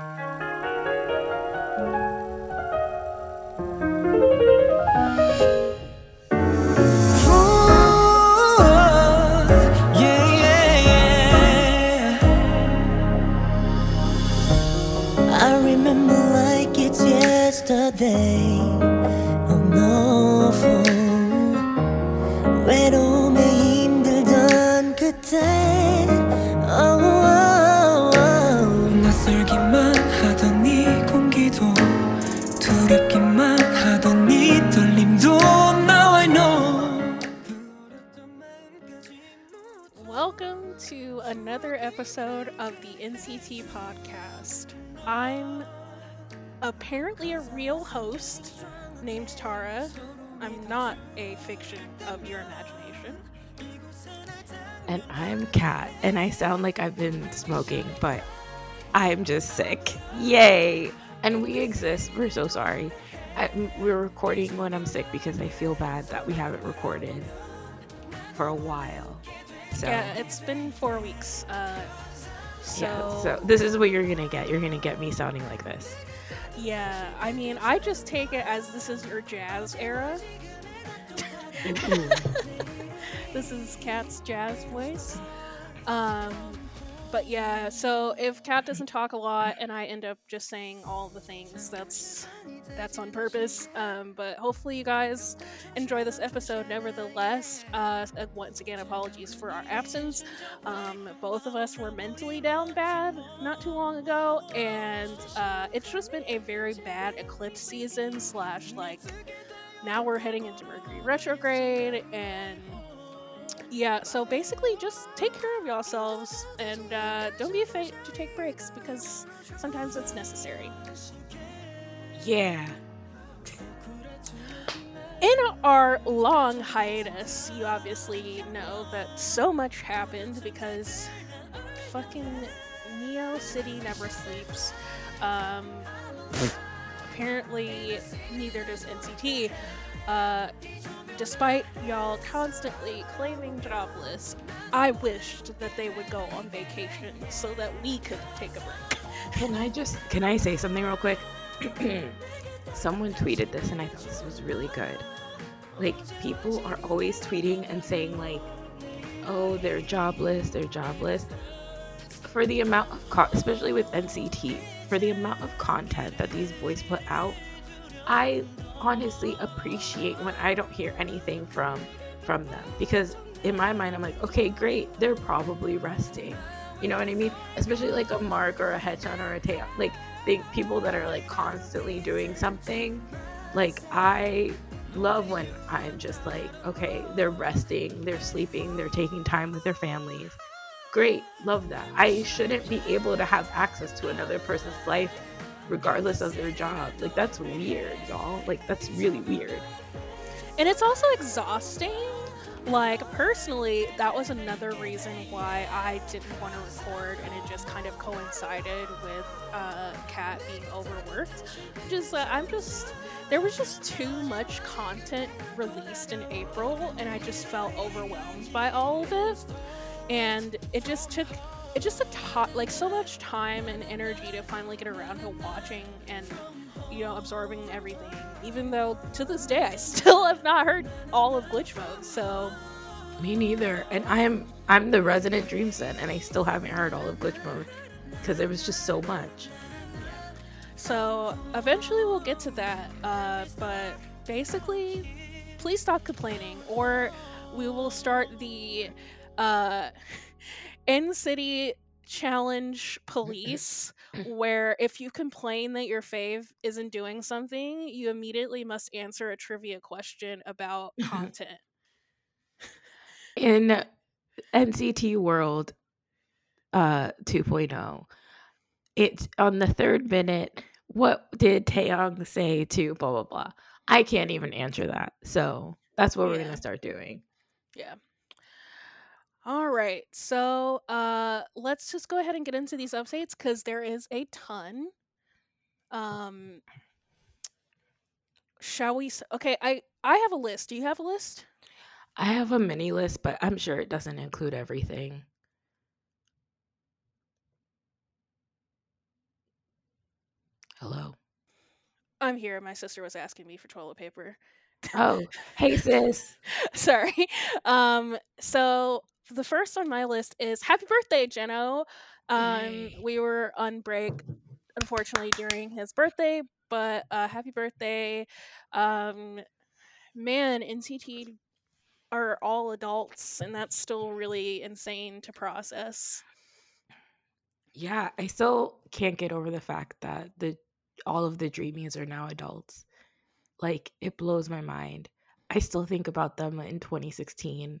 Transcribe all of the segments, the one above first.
I apparently a real host named Tara. I'm not a fiction of your imagination. And I'm Kat, and I sound like I've been smoking, but I'm just sick. Yay! And we exist. We're so sorry. I, we're recording when I'm sick because I feel bad that we haven't recorded for a while. So, Yeah, it's been four weeks. Uh, so, yeah, so this is what you're gonna get. You're gonna get me sounding like this. Yeah, I mean, I just take it as this is your jazz era. this is Kat's jazz voice. Um, but yeah, so if Kat doesn't talk a lot and I end up just saying all the things, that's that's on purpose. Um, but hopefully you guys enjoy this episode. Nevertheless, uh, once again, apologies for our absence. Um, both of us were mentally down bad not too long ago, and uh, it's just been a very bad eclipse season. Slash, like now we're heading into Mercury retrograde and yeah, so basically just take care of yourselves and uh, don't be afraid to take breaks because sometimes it's necessary. Yeah. In our long hiatus, you obviously know that so much happened because fucking Neo City never sleeps. Um, apparently, neither does NCT. Uh, despite y'all constantly claiming jobless, I wished that they would go on vacation so that we could take a break. Can I just can I say something real quick? Someone tweeted this and I thought this was really good. Like people are always tweeting and saying like, "Oh, they're jobless, they're jobless." For the amount of co- especially with NCT, for the amount of content that these boys put out, I honestly appreciate when I don't hear anything from from them because in my mind I'm like, "Okay, great. They're probably resting." You know what I mean? Especially like a Mark or a Haechan or a Taeyong. Like they people that are like constantly doing something. Like I love when I'm just like, okay, they're resting, they're sleeping, they're taking time with their families. Great, love that. I shouldn't be able to have access to another person's life regardless of their job. Like that's weird, y'all. Like that's really weird. And it's also exhausting. Like, personally, that was another reason why I didn't want to record, and it just kind of coincided with uh, Kat being overworked. Just, uh, I'm just, there was just too much content released in April, and I just felt overwhelmed by all of it. And it just took, it just took to- like so much time and energy to finally get around to watching and you know, absorbing everything. Even though to this day I still have not heard all of glitch mode. So Me neither. And I am I'm the resident dream set and I still haven't heard all of glitch mode because there was just so much. so eventually we'll get to that. Uh, but basically, please stop complaining, or we will start the uh, NCT challenge police where if you complain that your fave isn't doing something you immediately must answer a trivia question about content In NCT World uh 2.0, it's on the third minute. What did Taeyong say to blah blah blah? I can't even answer that. So that's what we're gonna start doing. Yeah. All right. So, uh let's just go ahead and get into these updates cuz there is a ton. Um shall we s- Okay, I I have a list. Do you have a list? I have a mini list, but I'm sure it doesn't include everything. Hello. I'm here. My sister was asking me for toilet paper. Oh, hey sis. Sorry. Um, so the first on my list is Happy Birthday, Jeno. Um, we were on break, unfortunately, during his birthday, but uh, happy birthday. Um, man, NCT are all adults, and that's still really insane to process. Yeah, I still can't get over the fact that the all of the dreamies are now adults. Like it blows my mind. I still think about them in 2016,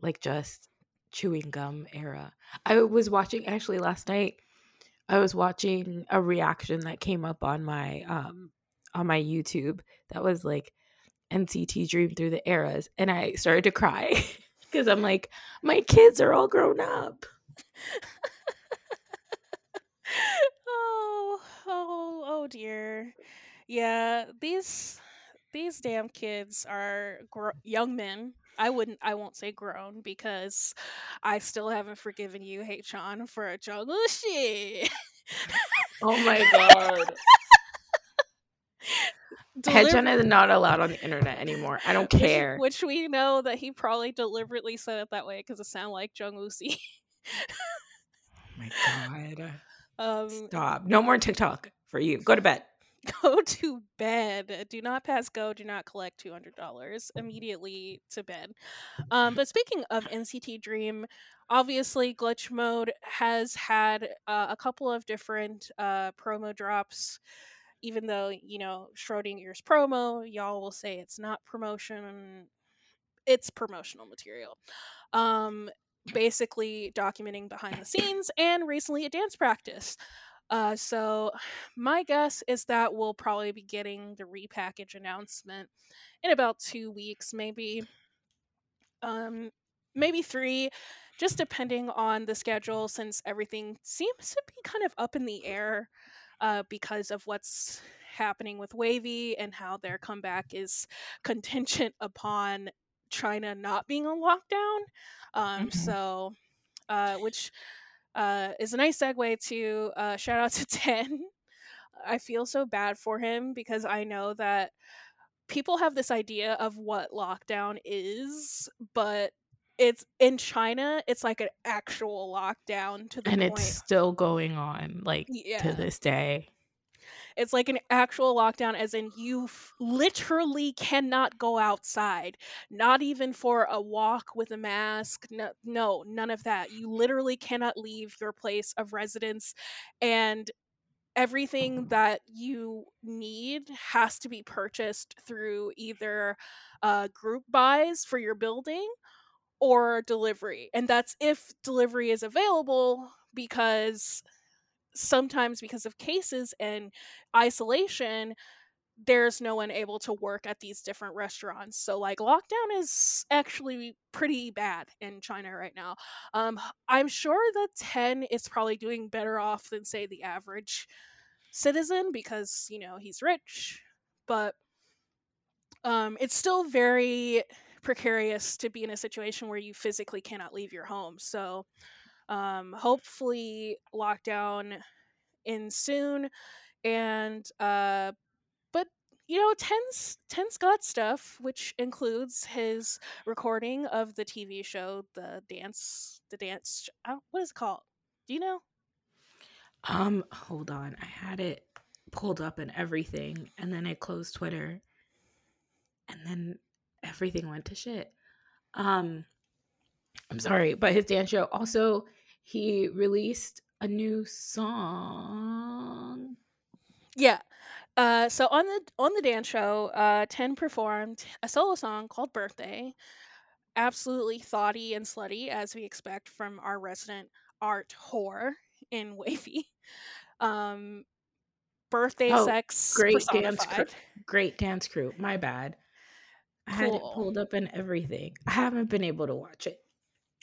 like just chewing gum era. I was watching actually last night. I was watching a reaction that came up on my um on my YouTube that was like NCT Dream Through the Eras, and I started to cry because I'm like, my kids are all grown up. oh, oh, oh dear. Yeah, these these damn kids are gr- young men. I wouldn't. I won't say grown because I still haven't forgiven you, Haechan, for a jungle shit. Oh my god. Haechan is not allowed on the internet anymore. I don't care. Which, we know that he probably deliberately said it that way because it sounded like Jung Uzi. Oh my god. um, Stop. No more TikTok for you. Go to bed. go to bed. Do not pass go. Do not collect two hundred dollars immediately to bed. Um, but speaking of NCT Dream, obviously Glitch Mode has had uh, a couple of different uh, promo drops. Even though you know Schrodinger's promo, y'all will say it's not promotion. It's promotional material. Um, basically documenting behind the scenes and recently a dance practice. Uh, so my guess is that we'll probably be getting the repackage announcement in about two weeks, maybe. Um, maybe three, just depending on the schedule, since everything seems to be kind of up in the air uh, because of what's happening with WayV and how their comeback is contingent upon China not being on lockdown. Um, Mhm. So, uh, which uh, is a nice segue to uh, shout out to Ten. I feel so bad for him because I know that people have this idea of what lockdown is, but it's in China, it's like an actual lockdown to the And point. it's still going on, like Yeah. to this day. It's like an actual lockdown, as in you f- literally cannot go outside, not even for a walk with a mask. No, no, none of that. You literally cannot leave your place of residence, and everything that you need has to be purchased through either uh, group buys for your building or delivery. And that's if delivery is available because sometimes because of cases and isolation there's no one able to work at these different restaurants. So like lockdown is actually pretty bad in china right now. Um i'm sure that Ten is probably doing better off than say the average citizen because you know he's rich but um it's still very precarious to be in a situation where you physically cannot leave your home. So um hopefully lockdown in soon and uh but you know ten's ten's got stuff which includes his recording of the tv show the dance the dance what is it called do you know Um, hold on. I had it pulled up and everything, and then I closed Twitter, and then everything went to shit. Um, I'm sorry, but his dance show also he released a new song. Yeah. Uh, so on the on the dance show, uh, Ten performed a solo song called "Birthday." Absolutely thoughty and slutty, as we expect from our resident art whore in WayV. Um, birthday Oh, sex Great dance crew. Great dance crew. My bad. I had it pulled up and everything. I haven't been able to watch it.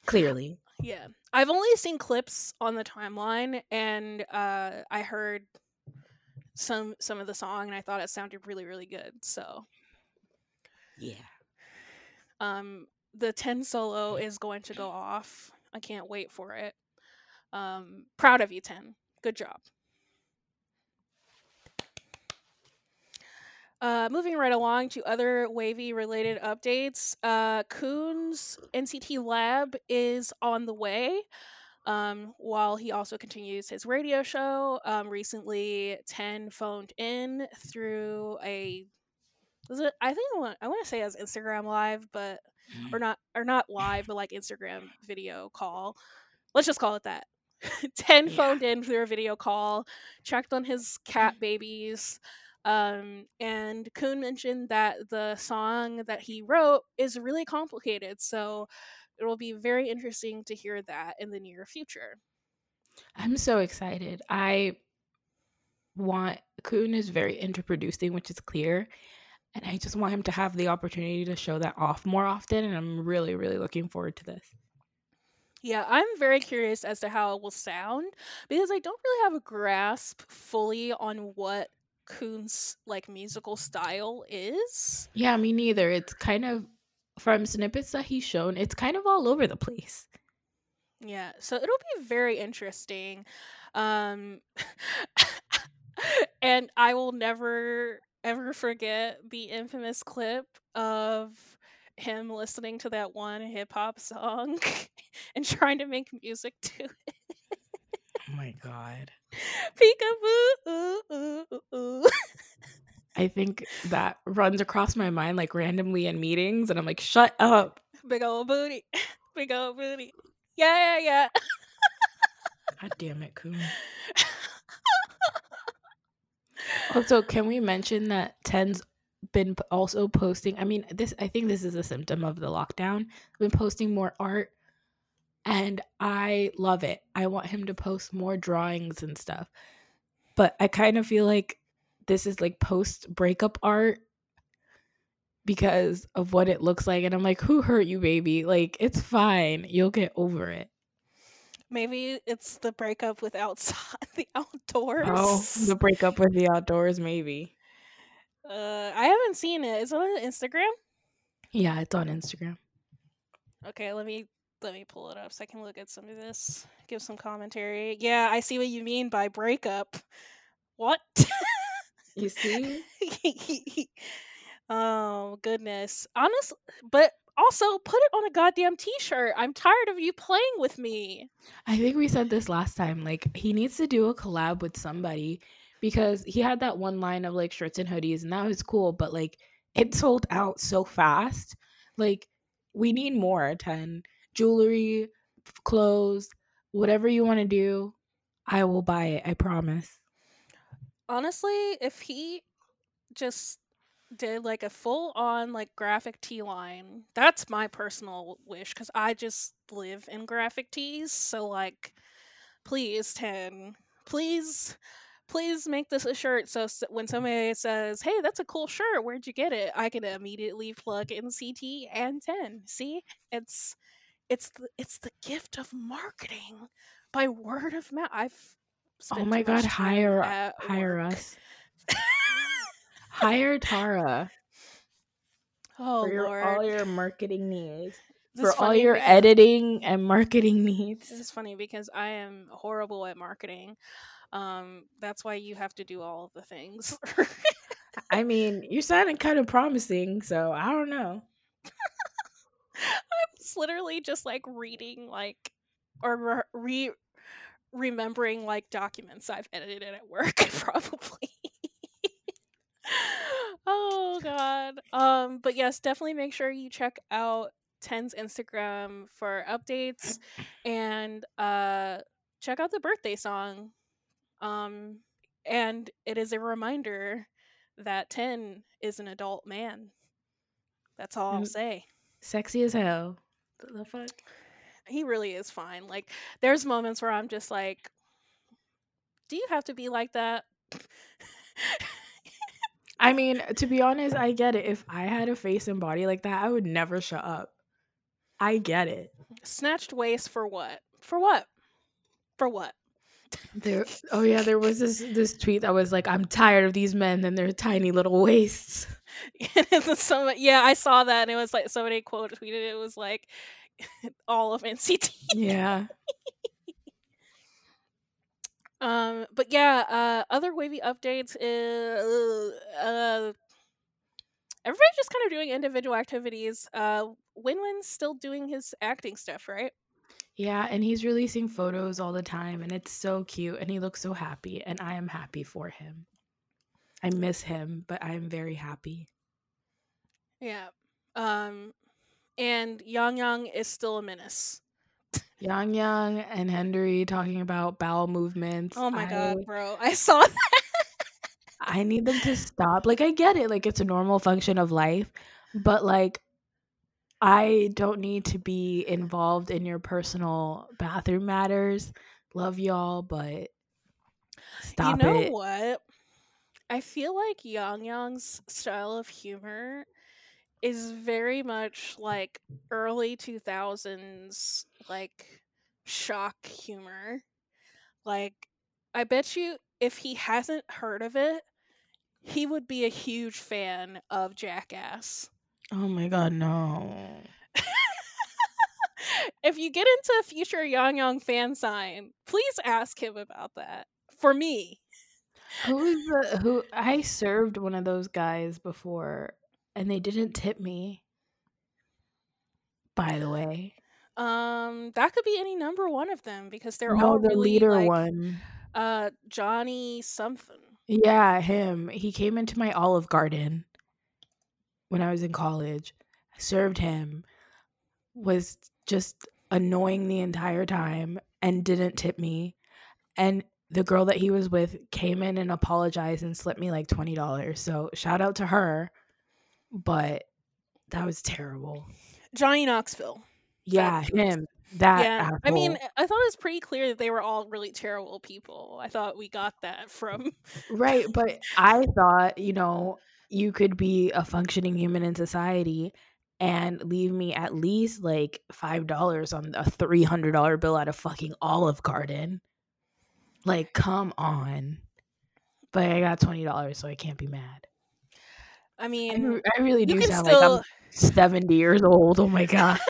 Clearly. Yeah, I've only seen clips on the timeline, and uh, I heard some some of the song, and I thought it sounded really really good. So. Yeah. um the Ten solo is going to go off. I can't wait for it. Um proud of you Ten good job Uh, moving right along to other WayV related updates. Uh, Kun's NCT Lab is on the way. Um, while he also continues his radio show, um, recently Ten phoned in through a was it? I think I want I want to say as Instagram live, but or not or not live, but like Instagram video call. Let's just call it that. Ten Yeah. phoned in through a video call, checked on his cat babies. Um, and Kun mentioned that the song that he wrote is really complicated, so it will be very interesting to hear that in the near future. I'm so excited. I want Kun is very into producing, which is clear. And I just want him to have the opportunity to show that off more often. And I'm really, really looking forward to this. Yeah, I'm very curious as to how it will sound because I don't really have a grasp fully on what Kun's like musical style is. Yeah, me neither. It's kind of from snippets that he's shown, it's kind of all over the place. Yeah, so it'll be very interesting. Um and I will never ever forget the infamous clip of him listening to that one hip hop song and trying to make music to it. Oh my god. Peekaboo. Ooh, ooh, ooh, ooh. I think that runs across my mind like randomly in meetings, and I'm like, shut up. Big old booty. Big old booty. Yeah, yeah, yeah. God damn it, Kun. Also, can we mention that Ten's been also posting? I mean, this I think this is a symptom of the lockdown. Been posting more art, and I love it. I want him to post more drawings and stuff. But I kind of feel like this is like post breakup art because of what it looks like, and I'm like, who hurt you, baby? Like, it's fine. You'll get over it. Maybe it's the breakup with outside the outdoors. Oh, the breakup with the outdoors, maybe. Uh, I haven't seen it. Is it on Instagram? Yeah, it's on Instagram. Okay, let me let me pull it up so I can look at some of this. Give some commentary. Yeah, I see what you mean by breakup. What? You see? oh goodness. Honestly, but also put it on a goddamn t-shirt. I'm tired of you playing with me. I think we said this last time. Like, he needs to do a collab with somebody because he had that one line of like shirts and hoodies, and that was cool, but like, it sold out so fast. Like, we need more Ten jewelry, clothes, whatever you want to do. I will buy it. I promise. Honestly, if he just did like a full on like graphic tee line, that's my personal wish cuz I just live in graphic tees, so like please Ten please please make this a shirt so s- when somebody says hey that's a cool shirt where'd you get it i can immediately plug NCT and Ten see it's it's the it's the gift of marketing by word of mouth i've Oh my god, hire hire work. us. Hire Tara oh for your, lord all your marketing needs. This For all your because- editing and marketing needs. This is funny because I am horrible at marketing. Um, that's why you have to do all of the things. I mean, you're sounding kind of promising, so I don't know. It's literally just like reading like or re remembering like documents I've edited at work probably. oh god. Um but yes, definitely make sure you check out Ten's Instagram for updates and uh check out the birthday song. Um and it is a reminder that Ten is an adult man. That's all I'll say Sexy as hell. The fuck? he really is fine. Like there's moments where I'm just like, do you have to be like that? I mean, to be honest, I get it. If I had a face and body like that, I would never shut up. I get it. Snatched waist for what? For what? For what? There oh yeah, there was this this tweet that was like, I'm tired of these men and their tiny little waists. Some, yeah, I saw that, and it was like somebody quote tweeted it was like all of NCT. Yeah. Um, but yeah, uh, other WayV updates is uh, everybody's just kind of doing individual activities. Uh, Win Win's still doing his acting stuff, right? Yeah, and he's releasing photos all the time, and it's so cute, and he looks so happy, and I am happy for him. I miss him, but I am very happy. Yeah. Um, and Yang Yang is still a menace. Yang Yang and Henry talking about bowel movements. Oh my I, god, bro! I saw that. I need them to stop. Like, I get it, like, it's a normal function of life, but like, I don't need to be involved in your personal bathroom matters. Love y'all, but stop you know it. what? I feel like Yang Yang's style of humor is very much like early 2000s like shock humor. Like I bet you if he hasn't heard of it, he would be a huge fan of Jackass. Oh my god, no. if you get into a future Yang Yang fan sign, please ask him about that. For me. Who is the who I served one of those guys before and they didn't tip me. By the way. Um, that could be any number one of them because they're No, all the really leader like one. uh Johnny something. Yeah, him. He came into my Olive Garden when I was in college. I served him, was just annoying the entire time and didn't tip me. And the girl that he was with came in and apologized and slipped me like $20. So shout out to her. But that was terrible. Johnny Knoxville. Yeah, was- him. That yeah. I mean. I thought it was pretty clear that they were all really terrible people. I thought we got that from Right, but I thought, you know, you could be a functioning human in society and leave me at least like five dollars on a three hundred dollar bill at a fucking Olive Garden. Like, come on. But I got twenty dollars, so I can't be mad. I I, mean, re- I really do sound still like I'm seventy years old. Oh my god.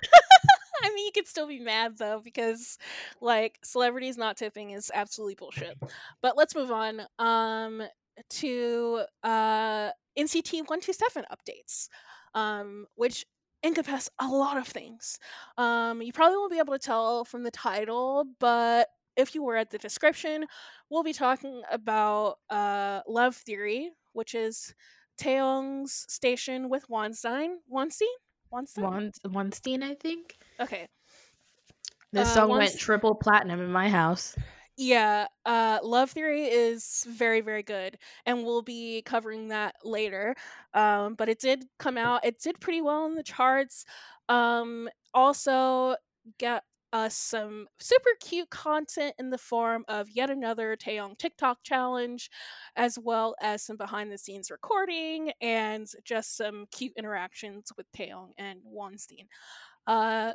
I mean, you could still be mad though because like celebrities not tipping is absolutely bullshit. But let's move on um to uh NCT 127 updates. Um which encompass a lot of things. Um you probably won't be able to tell from the title, but if you were at the description, we'll be talking about uh Love Theory, which is Taeyong's station with. Wonstein? Wonstein? One Weinstein, I think. Okay. This Uh, song once- went triple platinum in my house. Yeah, uh, Love Theory is very, very good, and we'll be covering that later. Um, but it did come out; it did pretty well in the charts. Um, also, get us some super cute content in the form of yet another Taeyong TikTok challenge, as well as some behind-the-scenes recording and just some cute interactions with Taeyong and Wonstein. Uh,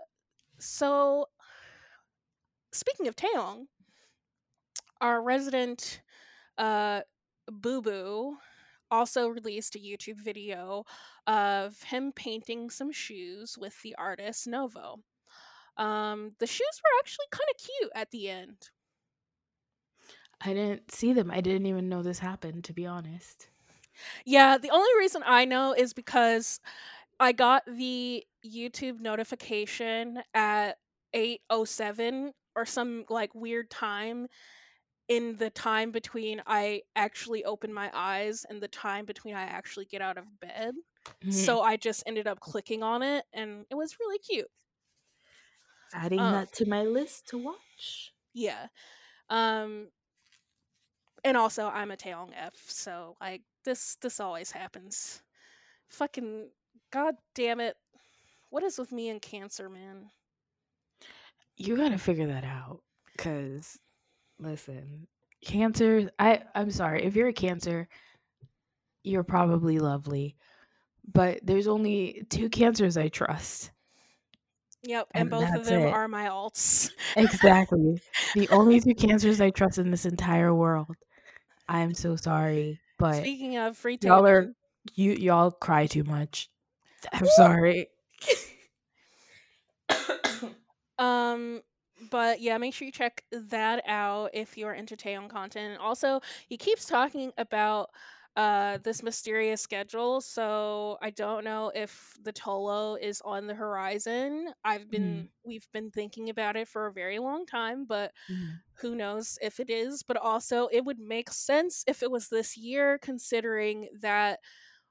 so, speaking of Taeyong our resident uh boo boo also released a youtube video of him painting some shoes with the artist novo um the shoes were actually kind of cute at the end I didn't see them. I didn't even know this happened, to be honest. yeah the only reason i know is because i got the youtube notification at 807 or some like weird time in the time between I actually open my eyes and the time between I actually get out of bed. Mhm. So I just ended up clicking on it and it was really cute. Adding uh, that to my list to watch. Yeah. Um and also I'm a Taeyong F, so like this this always happens. Fucking god damn it. What is with me and cancer, man? You gotta figure that out. Cause listen, cancer I I'm sorry, if you're a cancer, you're probably lovely. But there's only two cancers I trust. Yep, and, And both of them it. are my alts. Exactly. the only two cancers I trust in this entire world. I'm so sorry. But Speaking of free time y'all are you y'all cry too much. I'm sorry. Um, but yeah, make sure you check that out if you're into Taeyong content. And also, he keeps talking about uh, this mysterious schedule. So I don't know if the Tolo is on the horizon. I've been we've been thinking about it for a very long time, but Mhm. who knows if it is. But also, it would make sense if it was this year, considering that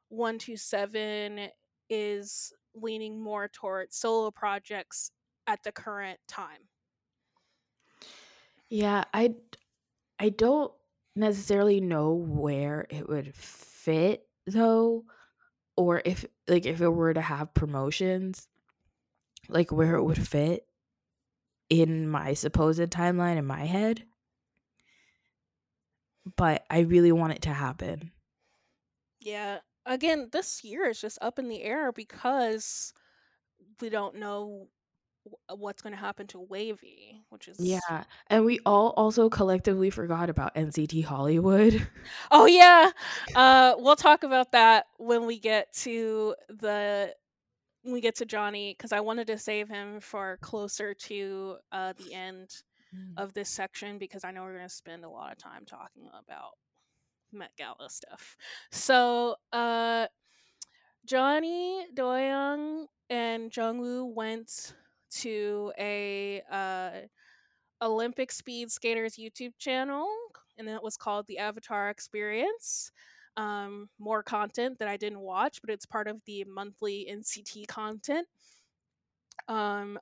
one two seven is leaning more towards solo projects at the current time. Yeah, I I don't necessarily know where it would fit though or if like if it were to have promotions like where it would fit in my supposed timeline in my head. But I really want it to happen. Yeah. Again, this year is just up in the air because we don't know what's going to happen to WayV, which is Yeah. And we all also collectively forgot about NCT Hollywood. Oh yeah. Uh we'll talk about that when we get to the when we get to Johnny cuz I wanted to save him for closer to uh the end of this section because I know we're going to spend a lot of time talking about Met Gala stuff. So, uh Johnny Doyoung and Jungwoo went to a uh Olympic speed skaters YouTube channel, and it was called the Avatar Experience. Um, more content that I didn't watch, but it's part of the monthly NCT content. Um,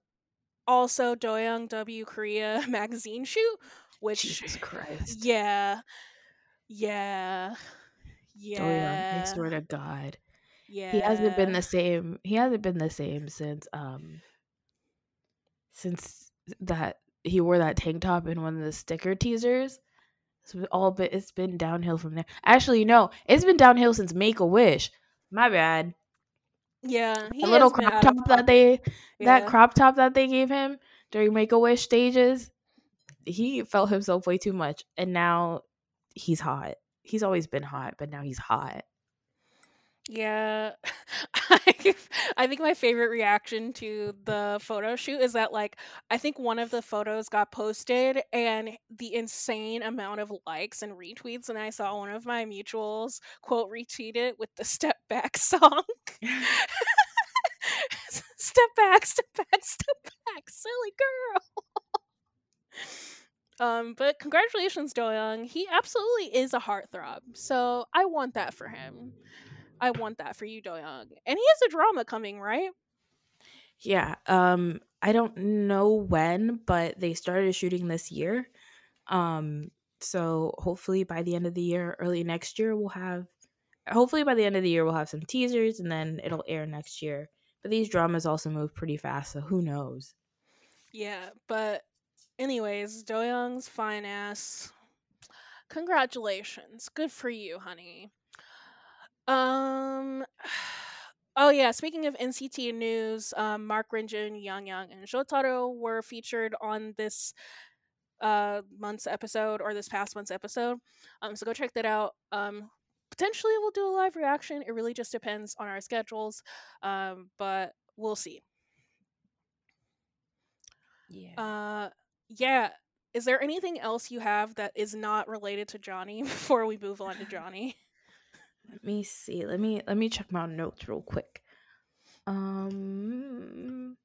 also, Doyoung W Korea magazine shoot, which Jesus Christ. yeah, yeah, Doyoung, I yeah, swear to God. yeah. He hasn't been the same. He hasn't been the same since um since that he wore that tank top in one of the sticker teasers. It's been all but it's been downhill from there. Actually, no, it's been downhill since Make a Wish. My bad. yeah. He A little crop top that they that crop top that they gave him during Make a Wish stages. He felt himself way too much, and now he's hot. He's always been hot, but now he's hot. Yeah. I, think my favorite reaction to the photo shoot is that like I think one of the photos got posted and the insane amount of likes and retweets and I saw one of my mutuals quote retweet it with the step back song. step back, step back, step back, silly girl. um, but congratulations, Doyoung. He absolutely is a heartthrob. So I want that for him. I want that for you, Doyoung. And he has a drama coming, right? Yeah. Um I don't know when, but they started shooting this year. Um so hopefully by the end of the year, early next year we'll have hopefully by the end of the year we'll have some teasers and then it'll air next year. But these dramas also move pretty fast, so who knows. Yeah, but anyways, Doyoung's fine ass. Congratulations. Good for you, honey. Um Oh yeah, speaking of NCT news, um, Mark Renjun, Yang Yang, and Shotaro were featured on this uh month's episode or this past month's episode. Um, so go check that out. Um, potentially we'll do a live reaction. It really just depends on our schedules. Um, but we'll see. Yeah. Uh, yeah. Is there anything else you have that is not related to Johnny before we move on to Johnny? Let me see. Let me let me check my notes real quick. Um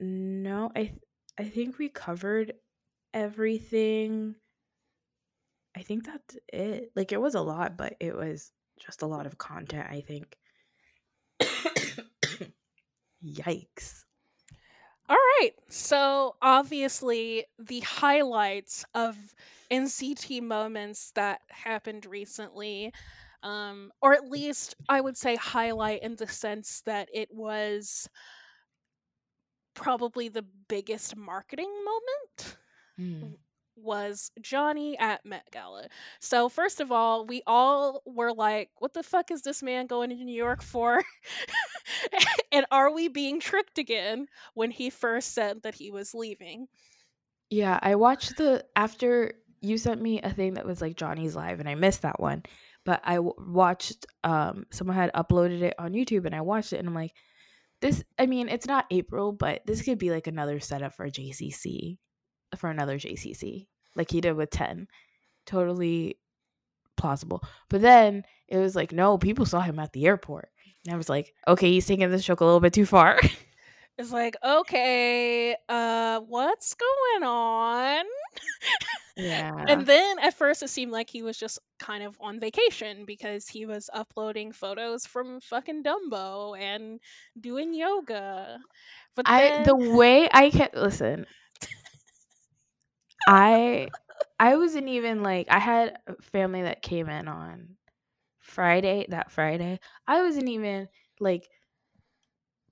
no, I th- I think we covered everything. I think that's it. Like it was a lot, but it was just a lot of content, I think. Yikes. All right. So obviously, the highlights of NCT moments that happened recently, um, or at least I would say highlight in the sense that it was probably the biggest marketing moment Hmm. Was Johnny at Met Gala. So first of all, we all were like, "What the fuck is this man going to New York for?" and are we being tricked again when he first said that he was leaving? Yeah, I watched the after you sent me a thing that was like Johnny's live and I missed that one. But I watched um someone had uploaded it on YouTube and I watched it and I'm like this I mean, it's not April, but this could be like another setup for JCC for another JCC like he did with Ten. Totally plausible. But then it was like, no, people saw him at the airport. And I was like, okay, he's taking this joke a little bit too far. It's like, okay, uh, what's going on? yeah. And then at first it seemed like he was just kind of on vacation because he was uploading photos from fucking Dumbo and doing yoga. But I the way I can listen, I I wasn't even like I had family that came in on Friday, that Friday. I wasn't even like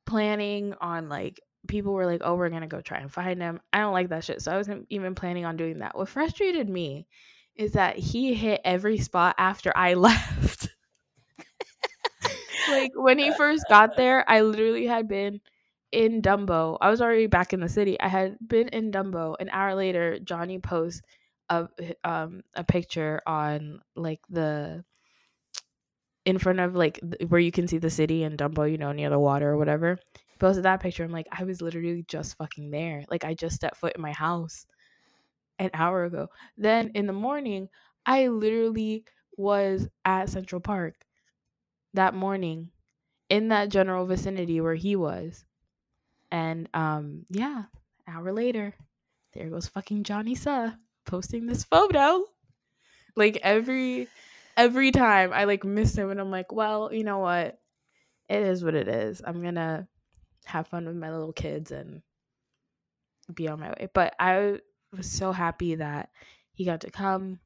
planning on like people were like, "Oh, we're going to go try and find him." I don't like that shit. So I wasn't even planning on doing that. What frustrated me is that he hit every spot after I left. like when he first got there, I literally had been in Dumbo. I was already back in the city. I had been in Dumbo. An hour later, Johnny posts a um a picture on like the in front of like where you can see the city in Dumbo, you know, near the water or whatever. He posted that picture. I'm like, I was literally just fucking there. Like I just stepped foot in my house an hour ago. Then in the morning, I literally was at Central Park that morning in that general vicinity where he was. And um yeah, hour later, there goes fucking Johnny Suh posting this photo. Like every every time I like miss him and I'm like, well, you know what? It is what it is. I'm gonna have fun with my little kids and be on my way. But I was so happy that he got to come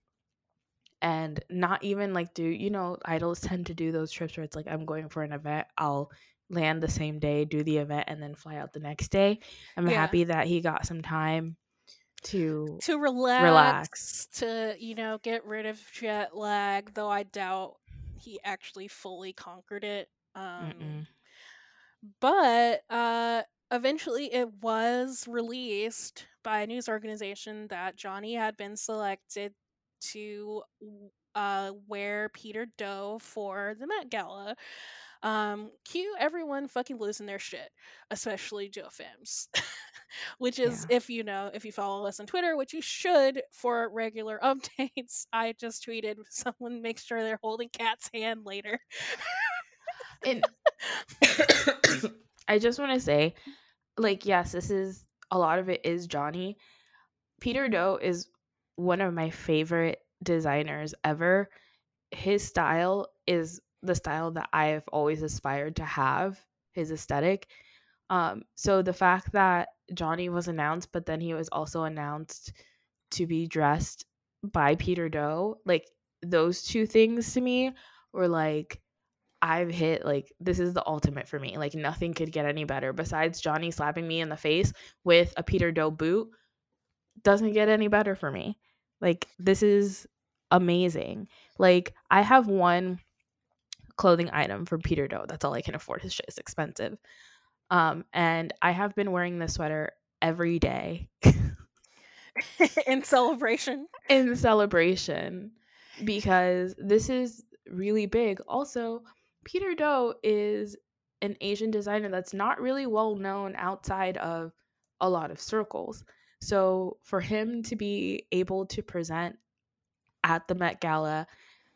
and not even like do you know idols tend to do those trips where it's like i'm going for an event i'll land the same day do the event and then fly out the next day i'm Yeah. happy that he got some time to to relax, Relax. to you know get rid of jet lag though i doubt he actually fully conquered it um Mm-mm. but uh eventually it was released by a news organization that johnny had been selected to uh wear peter do for the met gala um cue everyone fucking losing their shit especially joe fims which is if you know if you follow us on twitter which you should for regular updates i just tweeted someone make sure they're holding Kat's hand later And I just want to say, like, yes, this is a lot of it is Johnny. Peter Do is one of my favorite designers ever. His style is the style that I've always aspired to have, his aesthetic. Um, so the fact that Johnny was announced, but then he was also announced to be dressed by Peter Do, like those two things to me were like I've hit like this is the ultimate for me. Like nothing could get any better besides Johnny slapping me in the face with a Peter Do boot. Doesn't get any better for me. Like this is amazing. Like I have one clothing item from Peter Do. That's all I can afford. His shit is expensive. Um and I have been wearing this sweater every day in celebration in celebration because this is really big. Also, Peter Do is an Asian designer that's not really well known outside of a lot of circles. So, for him to be able to present at the Met Gala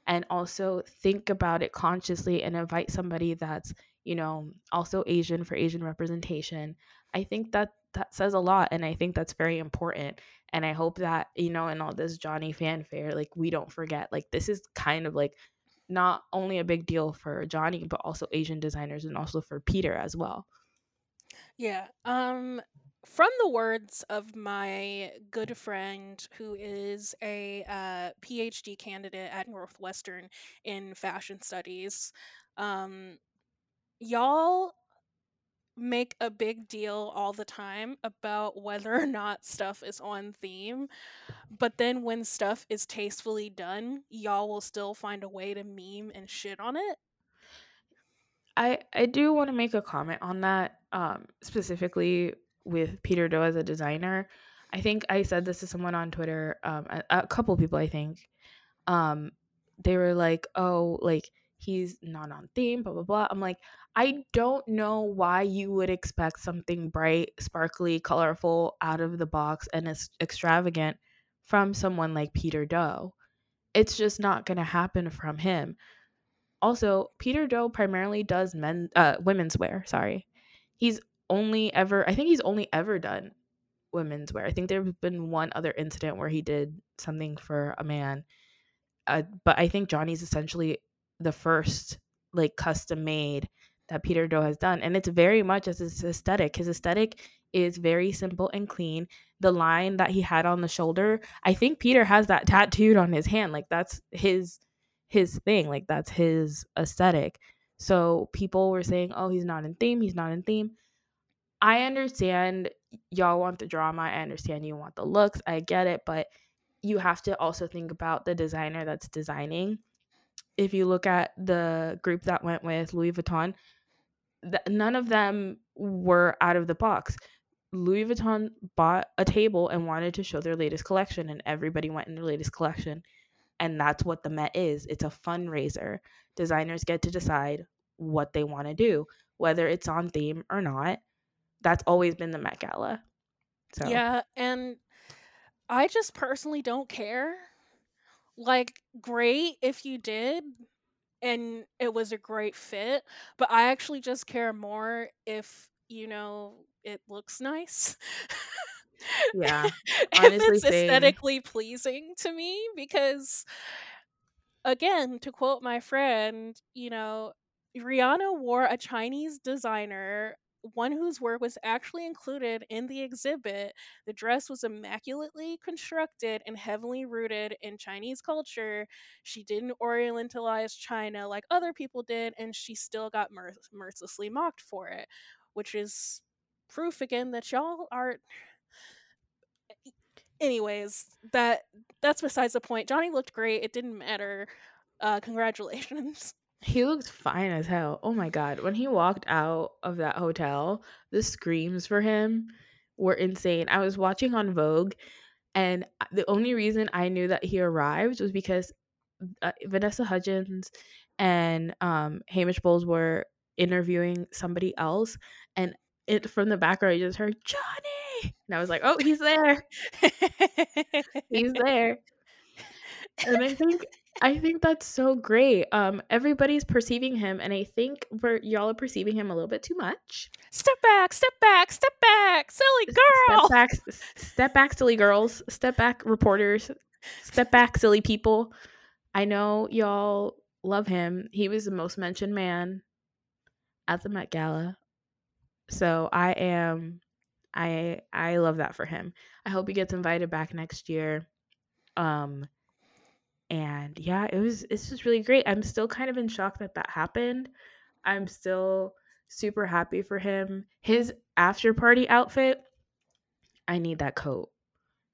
and also think about it consciously and invite somebody that's, you know, also Asian for Asian representation, I think that that says a lot and I think that's very important and I hope that, you know, in all this Johnny fanfare, like we don't forget like this is kind of like not only a big deal for Johnny but also Asian designers and also for Peter as well. Yeah. Um from the words of my good friend who is a uh, PhD candidate at Northwestern in fashion studies, um y'all make a big deal all the time about whether or not stuff is on theme, but then when stuff is tastefully done, y'all will still find a way to meme and shit on it. I I do want to make a comment on that um specifically with Peter Do as a designer. I think I said this to someone on Twitter um a, a couple people I think um they were like, "Oh, like he's not on theme, blah blah blah." I'm like, I don't know why you would expect something bright, sparkly, colorful, out of the box and it's extravagant from someone like Peter Do. it's just not going to happen from him. Also, Peter Do primarily does men uh women's wear, sorry. He's only ever I think he's only ever done women's wear. I think there's been one other incident where he did something for a man. Uh, but I think Johnny's essentially the first like custom made that Peter Do has done. And it's very much as his aesthetic. His aesthetic is very simple and clean. The line that he had on the shoulder, I think Peter has that tattooed on his hand. Like that's his his thing. Like that's his aesthetic. So people were saying, "Oh, he's not in theme. He's not in theme." I understand y'all want the drama. I understand you want the looks. I get it, but you have to also think about the designer that's designing. If you look at the group that went with Louis Vuitton, th- none of them were out of the box. Louis Vuitton bought a table and wanted to show their latest collection, and everybody went in their latest collection. And that's what the Met is it's a fundraiser. Designers get to decide what they want to do, whether it's on theme or not. That's always been the Met Gala. So. Yeah, and I just personally don't care. Like, great if you did, and it was a great fit, but I actually just care more if, you know, it looks nice. Yeah, if honestly, it's same. aesthetically pleasing to me because again, to quote my friend, you know, Rihanna wore a Chinese designer, one whose work was actually included in the exhibit. The dress was immaculately constructed and heavily rooted in Chinese culture. She didn't orientalize China like other people did, and she still got mer- mercilessly mocked for it, which is proof again that y'all aren't. anyways that that's besides the point johnny looked great it didn't matter uh congratulations He looked fine as hell. Oh my god. When he walked out of that hotel, the screams for him were insane. I was watching on Vogue and the only reason I knew that he arrived was because uh, Vanessa Hudgens and um Hamish Bowles were interviewing somebody else and it from the background you just heard Johnny and I was like, "Oh, he's there. He's there." and I think I think that's so great. Um, everybody's perceiving him, and I think we're y'all are perceiving him a little bit too much. step back step back step back silly girl Step back, step back, silly girls. Step back, reporters. Step back, silly people. I know y'all love him. He was the most mentioned man at the Met Gala, so I am. I I love that for him. I hope he gets invited back next year. Um, and yeah it was it's just really great. I'm still kind of in shock that that happened. I'm still super happy for him. His after party outfit i need that coat.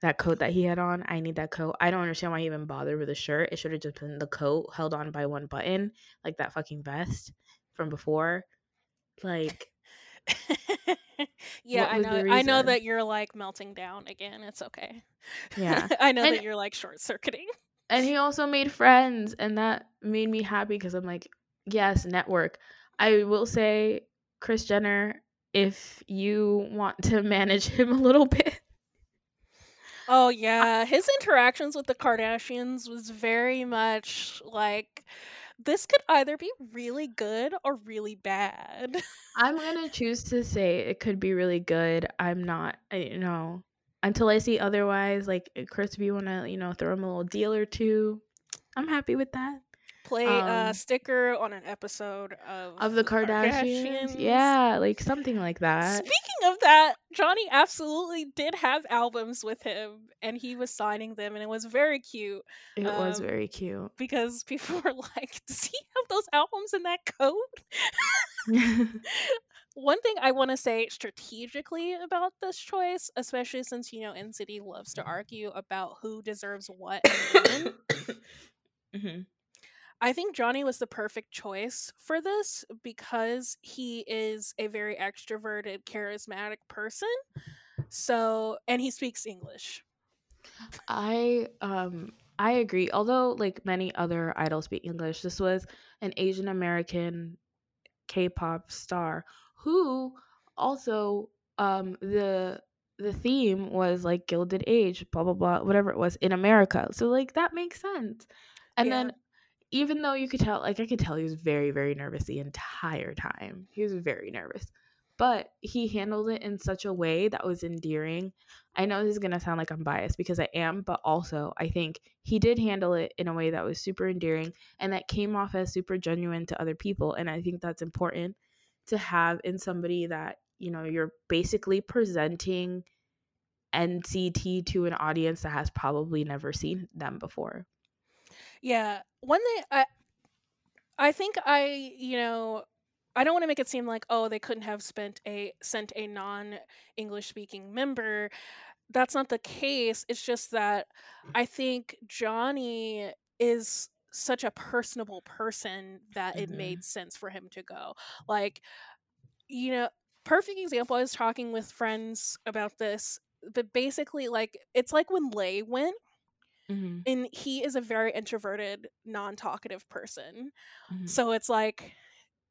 That coat that he had on i need that coat. I don't understand why he even bothered with a shirt. It should have just been the coat held on by one button like that fucking vest from before. Like yeah i know i know that you're like melting down again. It's okay. Yeah. i know And- that you're like short circuiting and he also made friends and that made me happy because i'm like yes network. I will say kris jenner if you want to manage him a little bit Oh yeah, his interactions with the Kardashians was very much like this could either be really good or really bad. i'm gonna choose to say it could be really good. I'm not I, you know until i see otherwise like kris if you want to you know throw him a little deal or two i'm happy with that. Play a Um, sticker on an episode of of the kardashians. Yeah like something like that. Speaking of that, Johnny absolutely did have albums with him and he was signing them and it was very cute it was um, very cute. because people were like, Does he have those albums in that coat? One thing I want to say strategically about this choice, especially since you know NCT loves to argue about who deserves what and when, Mhm. I think Johnny was the perfect choice for this because he is a very extroverted, charismatic person. So, and he speaks English. I um I agree. Although like many other idols speak English, this was an Asian American K-pop star who also um the the theme was like Gilded Age, blah blah blah, whatever it was in America. So like that makes sense. And Yeah. then even though you could tell like I could tell he was very very nervous the entire time. He was very nervous. But he handled it in such a way that was endearing. I know this is going to sound like I'm biased because I am, but also I think he did handle it in a way that was super endearing and that came off as super genuine to other people and I think that's important to have in somebody that, you know, you're basically presenting NCT to an audience that has probably never seen them before. Yeah, one thing I I think I you know I don't want to make it seem like oh they couldn't have spent a sent a non English speaking member. That's not the case. It's just that I think Johnny is such a personable person that it Mhm. made sense for him to go. Like you know, perfect example. I was talking with friends about this, but basically, like it's like when Lay went Mm-hmm. and he is a very introverted non-talkative person Mhm. so it's like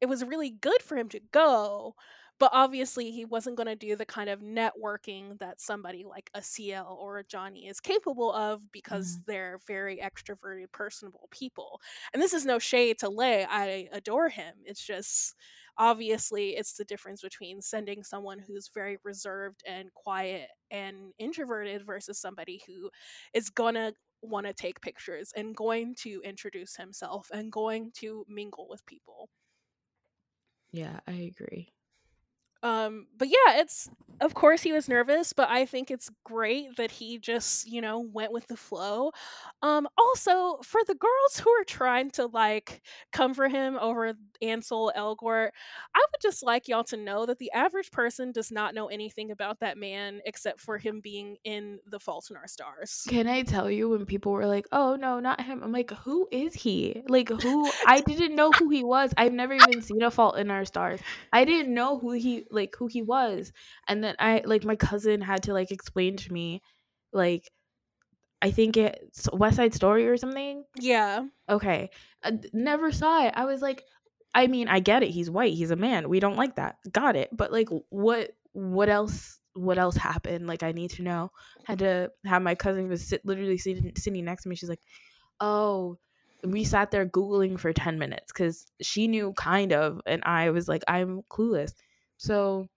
it was really good for him to go but obviously he wasn't going to do the kind of networking that somebody like a cl or a johnny is capable of because mm-hmm. they're very extroverted personable people and this is no shade to lay i adore him it's just obviously it's the difference between sending someone who's very reserved and quiet and introverted versus somebody who is gonna want to take pictures and going to introduce himself and going to mingle with people. Yeah, I agree. Um, but yeah, it's of course he was nervous, but I think it's great that he just, you know, went with the flow. Um, also for the girls who are trying to like come for him over Ansel Elgort, I would just like y'all to know that the average person does not know anything about that man except for him being in The Fault in Our Stars. Can I tell you when people were like, "Oh no, not him." I'm like, "Who is he?" Like who I didn't know who he was. I've never even seen A Fault in Our Stars. I didn't know who he like who he was. And then I like my cousin had to like explain to me like I think it's West Side Story or something. Yeah. Okay. I never saw it. I was like, I mean, I get it. He's white. He's a man. We don't like that. Got it. But like, what? What else? What else happened? Like, I need to know. Had to have my cousin was sit, literally sitting, sitting next to me. She's like, oh, we sat there googling for ten minutes because she knew kind of, and I was like, I'm clueless. So,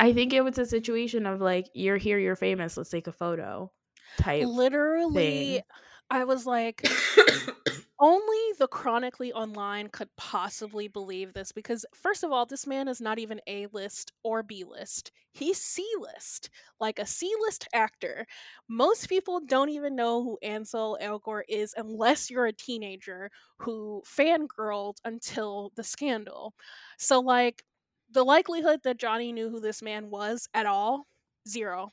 I think it was a situation of like, you're here, you're famous. Let's take a photo. Type. Literally, thing. I was like, only the chronically online could possibly believe this because first of all this man is not even a list or b list he's c list like a c list actor most people don't even know who ansel elgort is unless you're a teenager who fangirled until the scandal so like the likelihood that johnny knew who this man was at all zero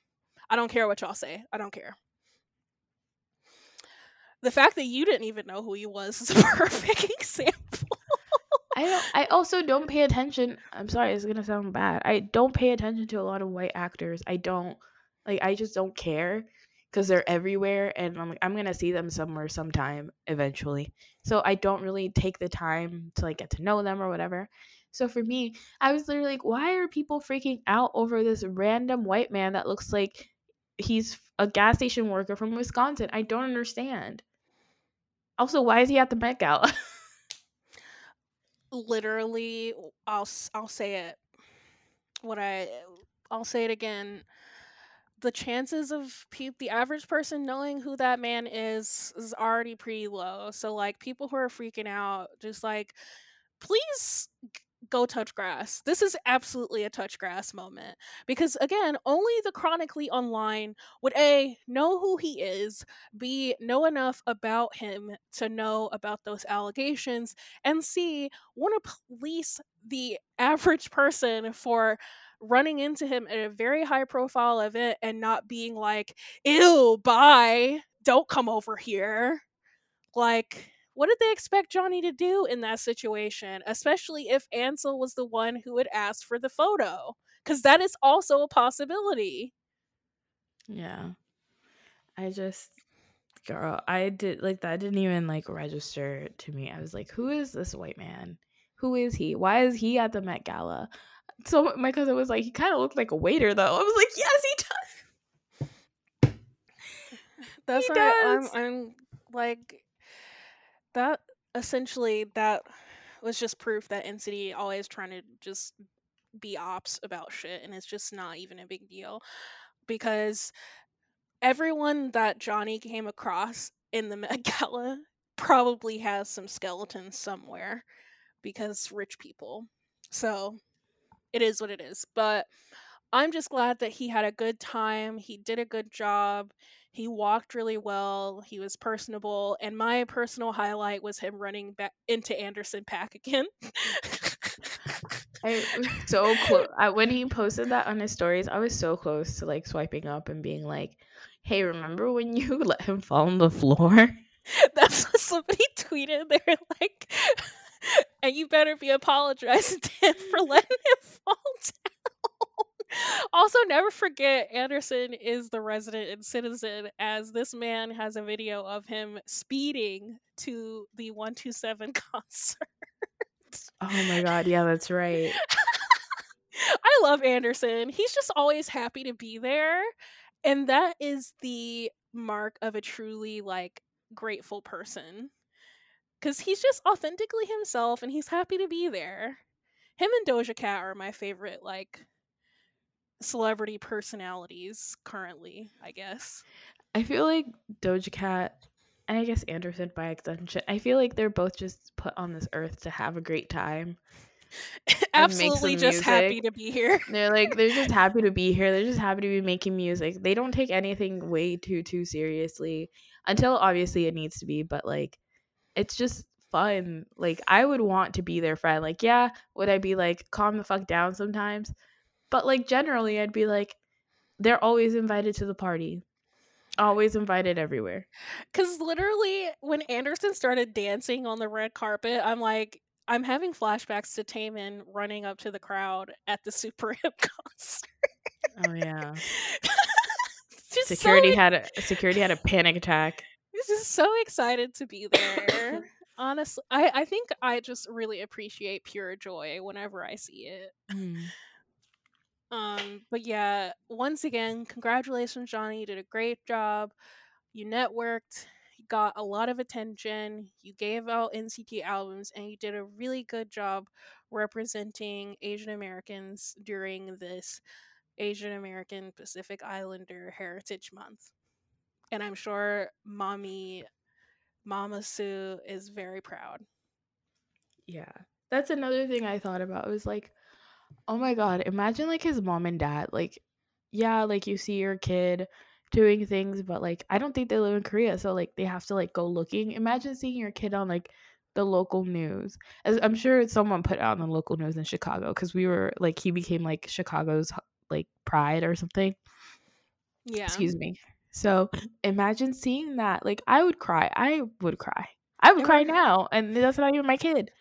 i don't care what y'all say i don't care the fact that you didn't even know who he was is a perfect example. I don't, I also don't pay attention. I'm sorry, it's gonna sound bad. I don't pay attention to a lot of white actors. I don't like. I just don't care because they're everywhere, and I'm like, I'm gonna see them somewhere sometime eventually. So I don't really take the time to like get to know them or whatever. So for me, I was literally like, why are people freaking out over this random white man that looks like he's a gas station worker from Wisconsin? I don't understand. Also, why is he at the Met Gala? Literally, I'll I'll say it. What I I'll say it again. The chances of pe- the average person knowing who that man is is already pretty low. So like people who are freaking out, just like please go touch grass. This is absolutely a touch grass moment because again, only the chronically online would a know who he is, b know enough about him to know about those allegations, and c want to police the average person for running into him at a very high profile event and not being like, "Ew, bye, don't come over here." Like, what did they expect Johnny to do in that situation, especially if Ansel was the one who had asked for the photo? Because that is also a possibility. Yeah. I just girl, I did like that didn't even like register to me. I was like, who is this white man? Who is he? Why is he at the Met Gala? So my cousin was like, he kind of looked like a waiter though. I was like, yes, he does. That's He why I'm. I'm like that essentially that was just proof that NCT always trying to just be ops about shit and it's just not even a big deal because everyone that Johnny came across in the Met Gala probably has some skeletons somewhere because rich people. So it is what it is. But I'm just glad that he had a good time. He did a good job. He walked really well. He was personable. And my personal highlight was him running back into Anderson .Paak again. I was so close. When he posted that on his stories, I was so close to like swiping up and being like, "Hey, remember when you let him fall on the floor?" That's what somebody tweeted. They're like, and you better be apologizing to him for letting him fall down. Also, never forget Anderson is the resident NCTzen, as this man has a video of him speeding to the 127 concert. Oh my god, yeah, that's right. I love Anderson. He's just always happy to be there. And that is the mark of a truly like grateful person. Cuz he's just authentically himself and he's happy to be there. Him and Doja Cat are my favorite like celebrity personalities currently, I guess. I feel like Doja Cat and I guess Anderson by extension. I feel like they're both just put on this earth to have a great time. Absolutely just happy to be here. They're like they're just happy to be here. They're just happy to be making music. They don't take anything way too too seriously until obviously it needs to be, but like it's just fun. Like I would want to be their friend. Like yeah, would I be like calm the fuck down sometimes? But like generally I'd be like they're always invited to the party. Always invited everywhere. Cause literally when Anderson started dancing on the red carpet, I'm like, I'm having flashbacks to Taemin running up to the crowd at the Super Hip concert. Oh yeah. just Security so, had a security had a panic attack. He's just so excited to be there. Honestly, I, I think I just really appreciate pure joy whenever I see it. Mm. Um, but yeah, once again, congratulations, Johnny. You did a great job. You networked, you got a lot of attention, you gave out NCT albums, and you did a really good job representing Asian Americans during this Asian American Pacific Islander Heritage Month. And I'm sure mommy Mama Suh is very proud. Yeah. That's another thing I thought about. It was like, oh my god, imagine like his mom and dad. Like, yeah, like you see your kid doing things, but like I don't think they live in Korea, so like they have to like go looking. Imagine seeing your kid on like the local news. As I'm sure someone put out on the local news in Chicago because we were like he became like Chicago's like pride or something. Yeah. Excuse me. So imagine seeing that. Like I would cry. I would cry. I would cry would- now, and that's not even my kid.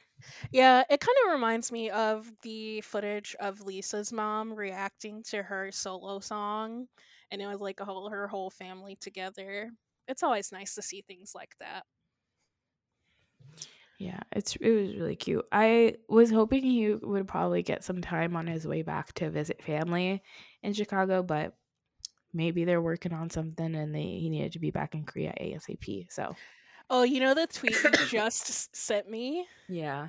Yeah, it kind of reminds me of the footage of Lisa's mom reacting to her solo song, and it was like a whole her whole family together. It's always nice to see things like that. Yeah, it's it was really cute. I was hoping he would probably get some time on his way back to visit family in Chicago, but maybe they're working on something and they he needed to be back in Korea ASAP. So Oh, you know the tweet you just sent me? yeah,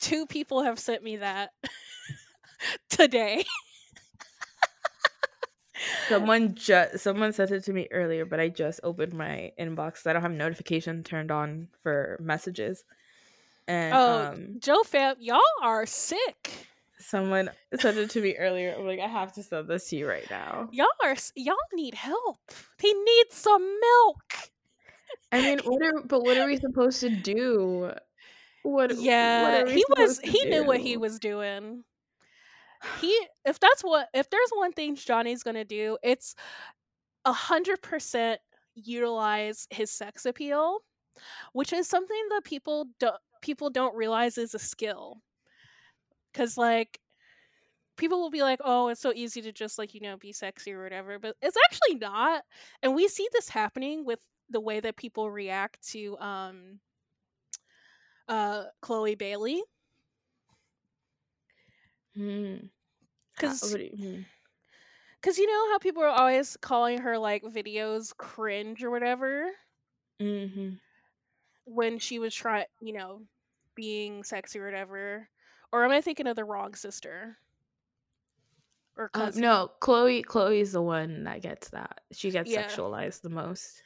Two people have sent me that today. someone just someone sent it to me earlier, but I just opened my inbox. So I don't have notification turned on for messages, and Oh, um, Joe fam, y'all are sick. someone sent it to me earlier. I'm like, I have to send this to you right now. Y'all are y'all need help. They need some milk. I mean, what are but what are we supposed to do? What? what Yeah, we he was he knew what he was doing. He if that's what if there's one thing Johnny's gonna do, it's a hundred percent utilize his sex appeal, which is something that people don't people don't realize is a skill. Cause like people will be like, oh, it's so easy to just like, you know, be sexy or whatever, but it's actually not. And we see this happening with the way that people react to um uh Chloe Bailey. Hmm. 'Cause- what you- hmm. because you know how people are always calling her like videos cringe or whatever Mm-hmm. when she was trying, you know, being sexy or whatever. Or am I thinking of the wrong sister? Or Um, cousin? no, Chloe. Chloe's the one that gets that. She gets Yeah. sexualized the most.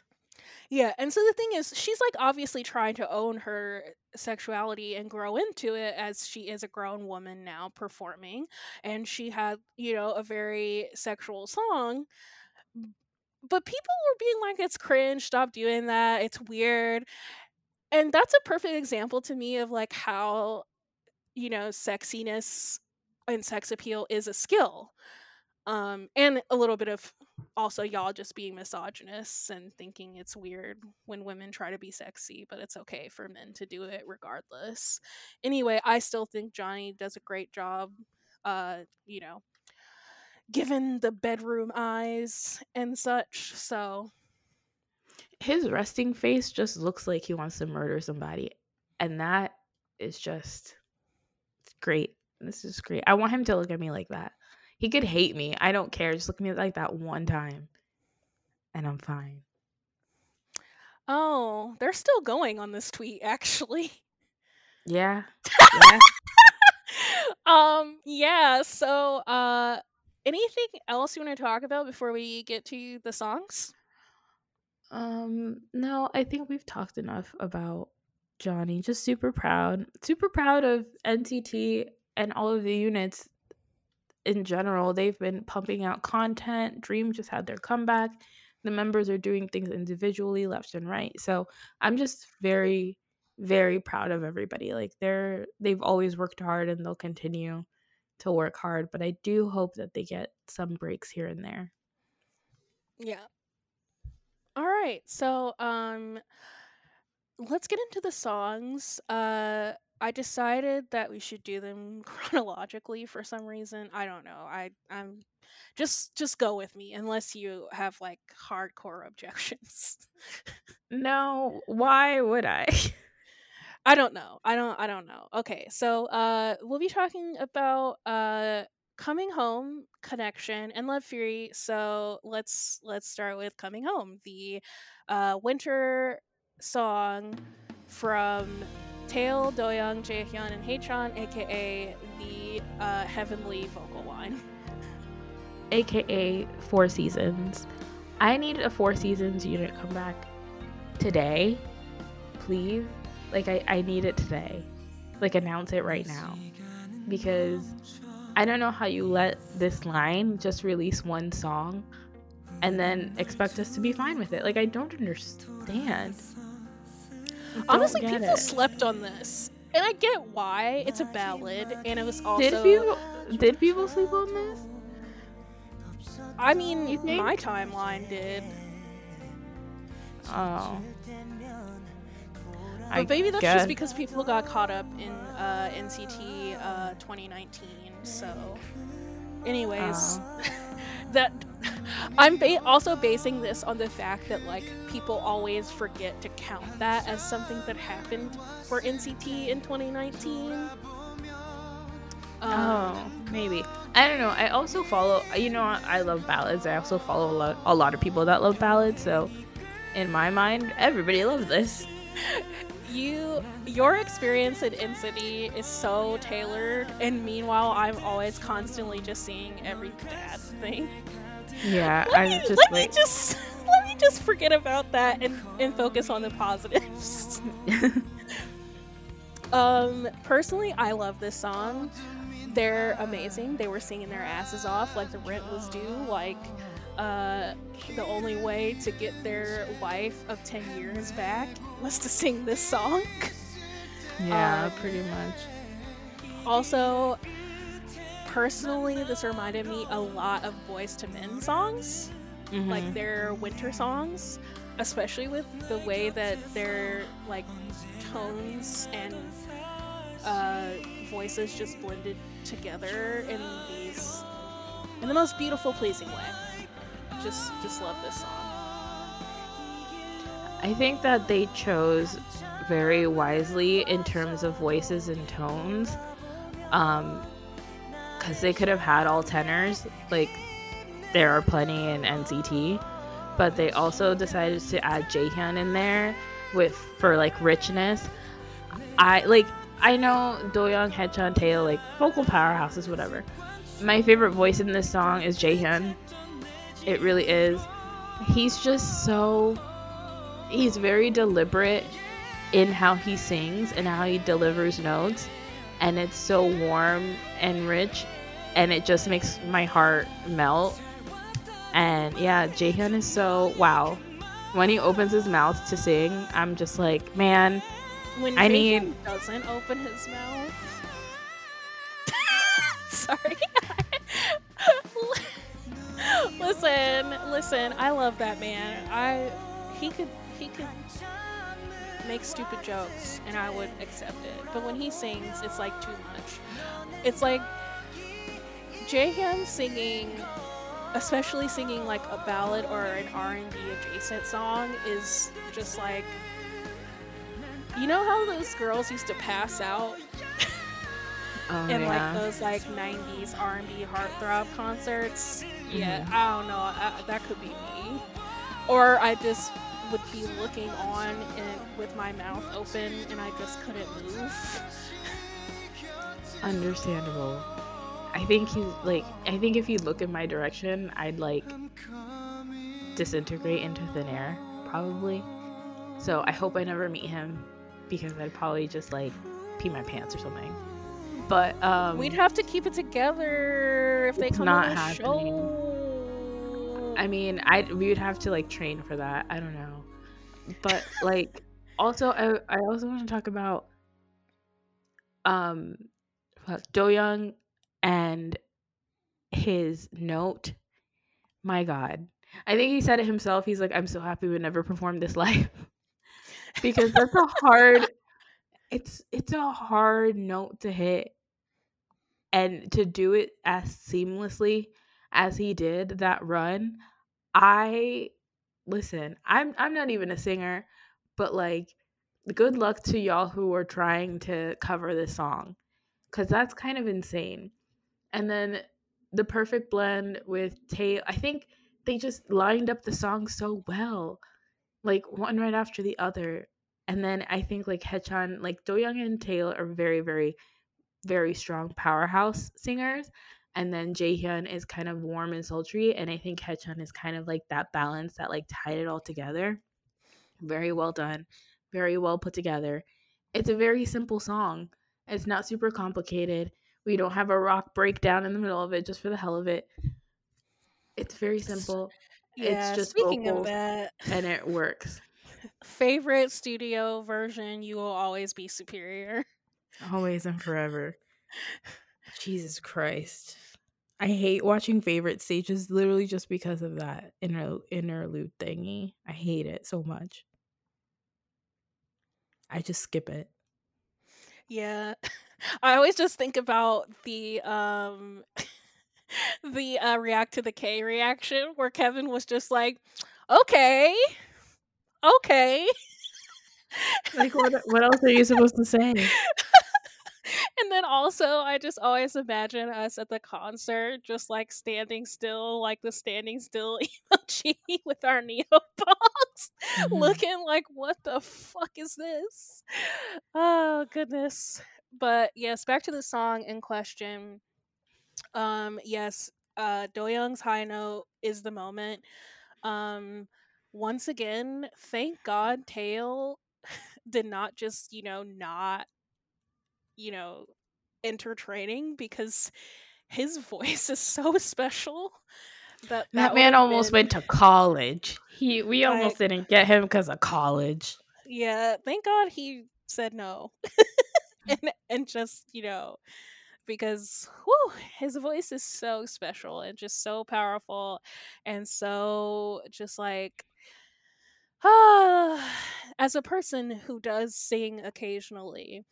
Yeah, and so the thing is, she's like obviously trying to own her sexuality and grow into it as she is a grown woman now performing. And she had, you know, a very sexual song. But people were being like, it's cringe, stop doing that, it's weird. And that's a perfect example to me of like how, you know, sexiness and sex appeal is a skill. Um, and a little bit of also y'all just being misogynists and thinking it's weird when women try to be sexy, but it's okay for men to do it regardless. Anyway, I still think Johnny does a great job, uh, you know, given the bedroom eyes and such. So, His resting face just looks like he wants to murder somebody, and that is just great. This is great. I want him to look at me like that. He could hate me. I don't care. Just look at me like that one time, and I'm fine. oh, they're still going on this tweet actually. Yeah. Yeah. um, yeah, so uh anything else you want to talk about before we get to the songs? Um, no, I think we've talked enough about Johnny. Just super proud. Super proud of NCT and all of the units in general. They've been pumping out content. Dream just had their comeback. The members are doing things individually, left and right. So I'm just very, very proud of everybody. Like they're they've always worked hard and they'll continue to work hard. But I do hope that they get some breaks here and there. Yeah. All right. So, um let's get into the songs. Uh I decided that we should do them chronologically for some reason. I don't know. I I'm just just go with me unless you have like hardcore objections. No, why would I? I don't know. I don't I don't know. Okay. So, uh we'll be talking about uh Coming Home, Connection, and Love Fury. So, let's let's start with Coming Home, the uh winter song from Taeil, Doyoung, Jaehyun, and Haechan, aka the uh, heavenly vocal line. aka Four Seasons. I need a Four Seasons unit comeback today, please. Like I, I need it today. Like announce it right now. Because I don't know how you let this line just release one song and then expect us to be fine with it. Like I don't understand. Honestly, people it. slept on this. And I get why. It's a ballad, and it was also. Did people did people sleep on this? I mean, my timeline did. Oh. But maybe that's guess. just because people got caught up in uh, NCT uh, 2019. So, anyways, Oh. that I'm ba- also basing this on the fact that like people always forget to count that as something that happened for NCT in 2019. Um, Oh, maybe. I don't know. I also follow. You know, I love ballads. I also follow a lot, a lot of people that love ballads. So, in my mind, everybody loves this. you your experience at NCT is so tailored, and meanwhile, I'm always constantly just seeing every bad thing. Yeah, let I'm me, just let like. me just let me just forget about that and, and focus on the positives. um, personally, I love this song. They're amazing. They were singing their asses off like the rent was due. Like, uh, the only way to get their wife of ten years back was to sing this song. yeah, Um, pretty much. Also, personally, this reminded me a lot of Boyz II Men songs. like Mhm. their winter songs, especially with the way that their like tones and uh, voices just blended together in these in the most beautiful, pleasing way. Just just love this song. I think that they chose very wisely in terms of voices and tones. Um, because they could have had all tenors. Like, there are plenty in NCT, but they also decided to add Jaehyun in there with for like richness. I like I know Doyoung, Haechan, Tae like vocal powerhouses, whatever. My favorite voice in this song is Jaehyun. It really is. He's just so he's very deliberate in how he sings and how he delivers notes and it's so warm and rich and it just makes my heart melt and yeah jaehyun is so wow when he opens his mouth to sing i'm just like man When I Jaehyun need- doesn't open his mouth. Sorry. listen, listen. I love that man. I he could he could make stupid jokes and I would accept it. But when he sings, it's like too much. It's like Jaehyun singing especially singing like a ballad or an R&B adjacent song is just like you know how those girls used to pass out oh, in yeah. like those like 90s R&B heartthrob concerts? Yeah, Mhm. I don't know. I, that could be me. Or I just would be looking on and with my mouth open and I just couldn't move. understandable i think he's like i think if you look in my direction i'd like disintegrate into thin air probably so i hope i never meet him because i'd probably just like pee my pants or something but um We'd have to keep it together if they come not on the happening. show. I mean, I we would have to like train for that. I don't know, but like also, I I also want to talk about um Doyoung and his note. My God, I think he said it himself. He's like, I'm so happy we never performed this live because that's a hard. It's it's a hard note to hit, and to do it as seamlessly as he did that run i listen i'm i'm not even a singer but like good luck to y'all who are trying to cover this song because that's kind of insane. And then the perfect blend with tay i think they just lined up the song so well like one right after the other. And then i think like haechan like doyoung and taeil are very very very strong powerhouse singers and then Jaehyun is kind of warm and sultry, and I think Haechan is kind of like that balance that like tied it all together. Very well done, very well put together. It's a very simple song. It's not super complicated. We don't have a rock breakdown in the middle of it just for the hell of it. It's very simple yeah, it's just speaking vocals. of that, and it works. favorite studio version, you will always be superior. Always and forever. Jesus Christ. I hate watching favorite stages literally just because of that inter- interlude thingy. I hate it so much. I just skip it. Yeah. I always just think about the um the uh react to the K reaction where Kevin was just like, "Okay. Okay." Like what what else are you supposed to say? And then also I just always imagine us at the concert just like standing still like the standing still emoji with our neopods Mhm. looking like what the fuck is this? Oh goodness. But yes, back to the song in question. Um yes, uh Doyoung's high note is the moment. Um once again, thank God Taeil did not just, you know, not you know, enter training because his voice is so special that That, would man almost been- went to college. He we almost didn't get him because of college. Yeah, thank God he said no. and and just, you know, because whew, his voice is so special and just so powerful and so just like ah, as a person who does sing occasionally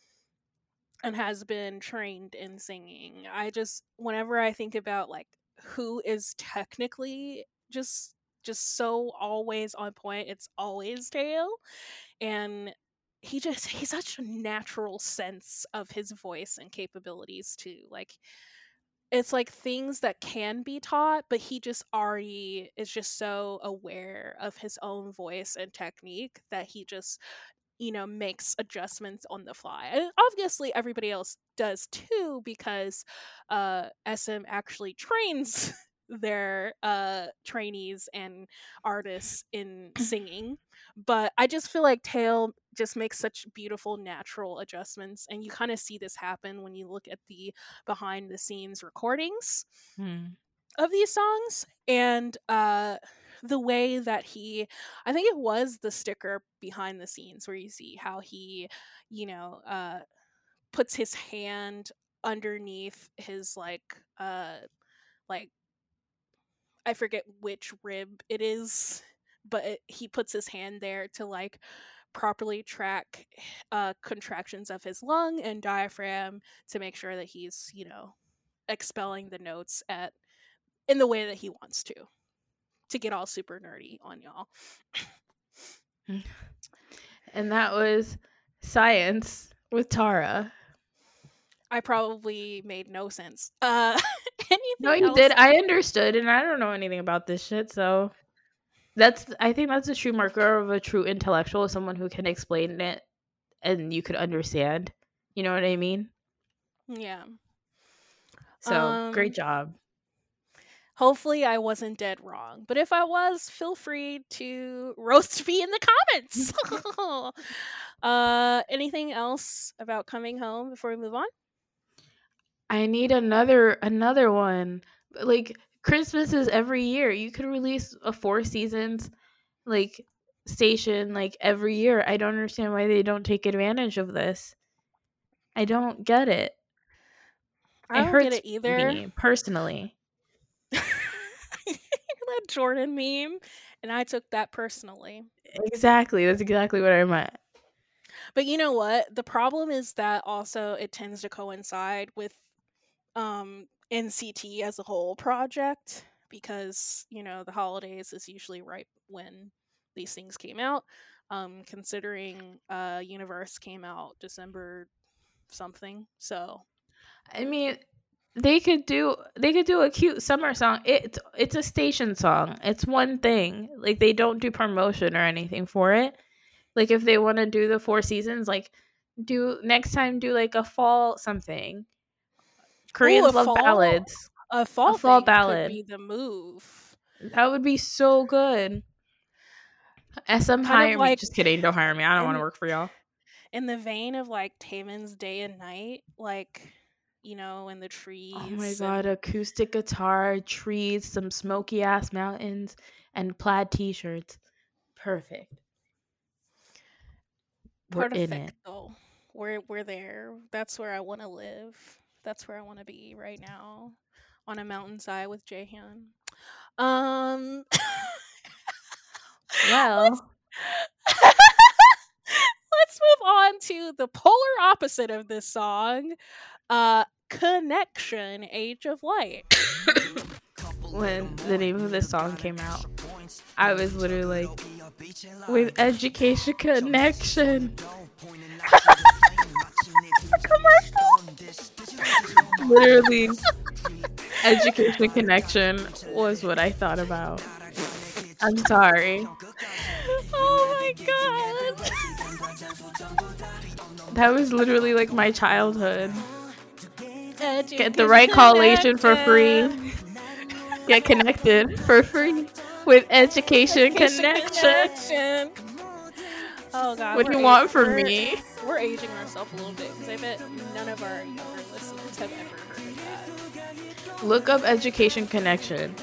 and has been trained in singing, I just whenever I think about like who is technically just just so always on point, it's always Taeil. And he just he's such a natural sense of his voice and capabilities too. Like it's like things that can be taught, but he just already is just so aware of his own voice and technique that he just you know makes adjustments on the fly. And obviously everybody else does too because uh sm actually trains their uh trainees and artists in singing. But i just feel like taeil just makes such beautiful natural adjustments and you kind of see this happen when you look at the behind the scenes recordings Hmm. of these songs. And uh the way that he i think it was the sticker behind the scenes where you see how he you know uh puts his hand underneath his like uh like i forget which rib it is but it, he puts his hand there to like properly track uh contractions of his lung and diaphragm to make sure that he's you know expelling the notes at in the way that he wants to to get all super nerdy on y'all And that was science with Tara. i probably made no sense uh anything No, you else? did. I understood, and I don't know anything about this shit. So that's I think that's a true marker of a true intellectual, someone who can explain it and you could understand. You know what I mean? yeah So great Um, job. Hopefully i wasn't dead wrong but if i was feel free to roast me in the comments uh anything else about coming home before we move on I need another another one. Like Christmas is every year. You could release a four seasons like station like every year. I don't understand why they don't take advantage of this. I don't get it. i don't hurts get it either personally. That jordan meme and i took that personally Exactly. That's exactly what I meant. But you know what? The problem is that also it tends to coincide with um NCT as a whole project because, you know, the holidays is usually right when these things came out. Um considering uh Universe came out December something. So, I mean, they could do they could do a cute summer song. It's it's a station song. It's one thing. Like they don't do promotion or anything for it. Like if they want to do the four seasons, like do next time do like a fall something. Koreans a love fall- ballads. a fall, fall thing ballad. could be the move. That would be so good. SM hire me. Just kidding. Don't hire me. I don't want to work for y'all. In the vein of like Taemin's Day and Night, like you know, in the trees. Oh my and- god, acoustic guitar, trees, some smoky ass mountains, and plaid t-shirts. Perfect. We're in it. Perfecto. We're we're there. That's where I want to live. That's where I want to be right now, on a mountainside with Jaehyun. Um. Well, Let's move on to the polar opposite of this song. Uh, Connection, Age of Light. when the name of this song came out, I was literally like, with education connection. literally, education connection was what I thought about. I'm sorry. Oh my god. That was literally like my childhood. Get the right collation for free. Get connected for free with education connection. Oh god. What do you want ag- from me? We're aging ourselves a little bit because I bet none of our younger listeners have ever heard of that. Look up education connection.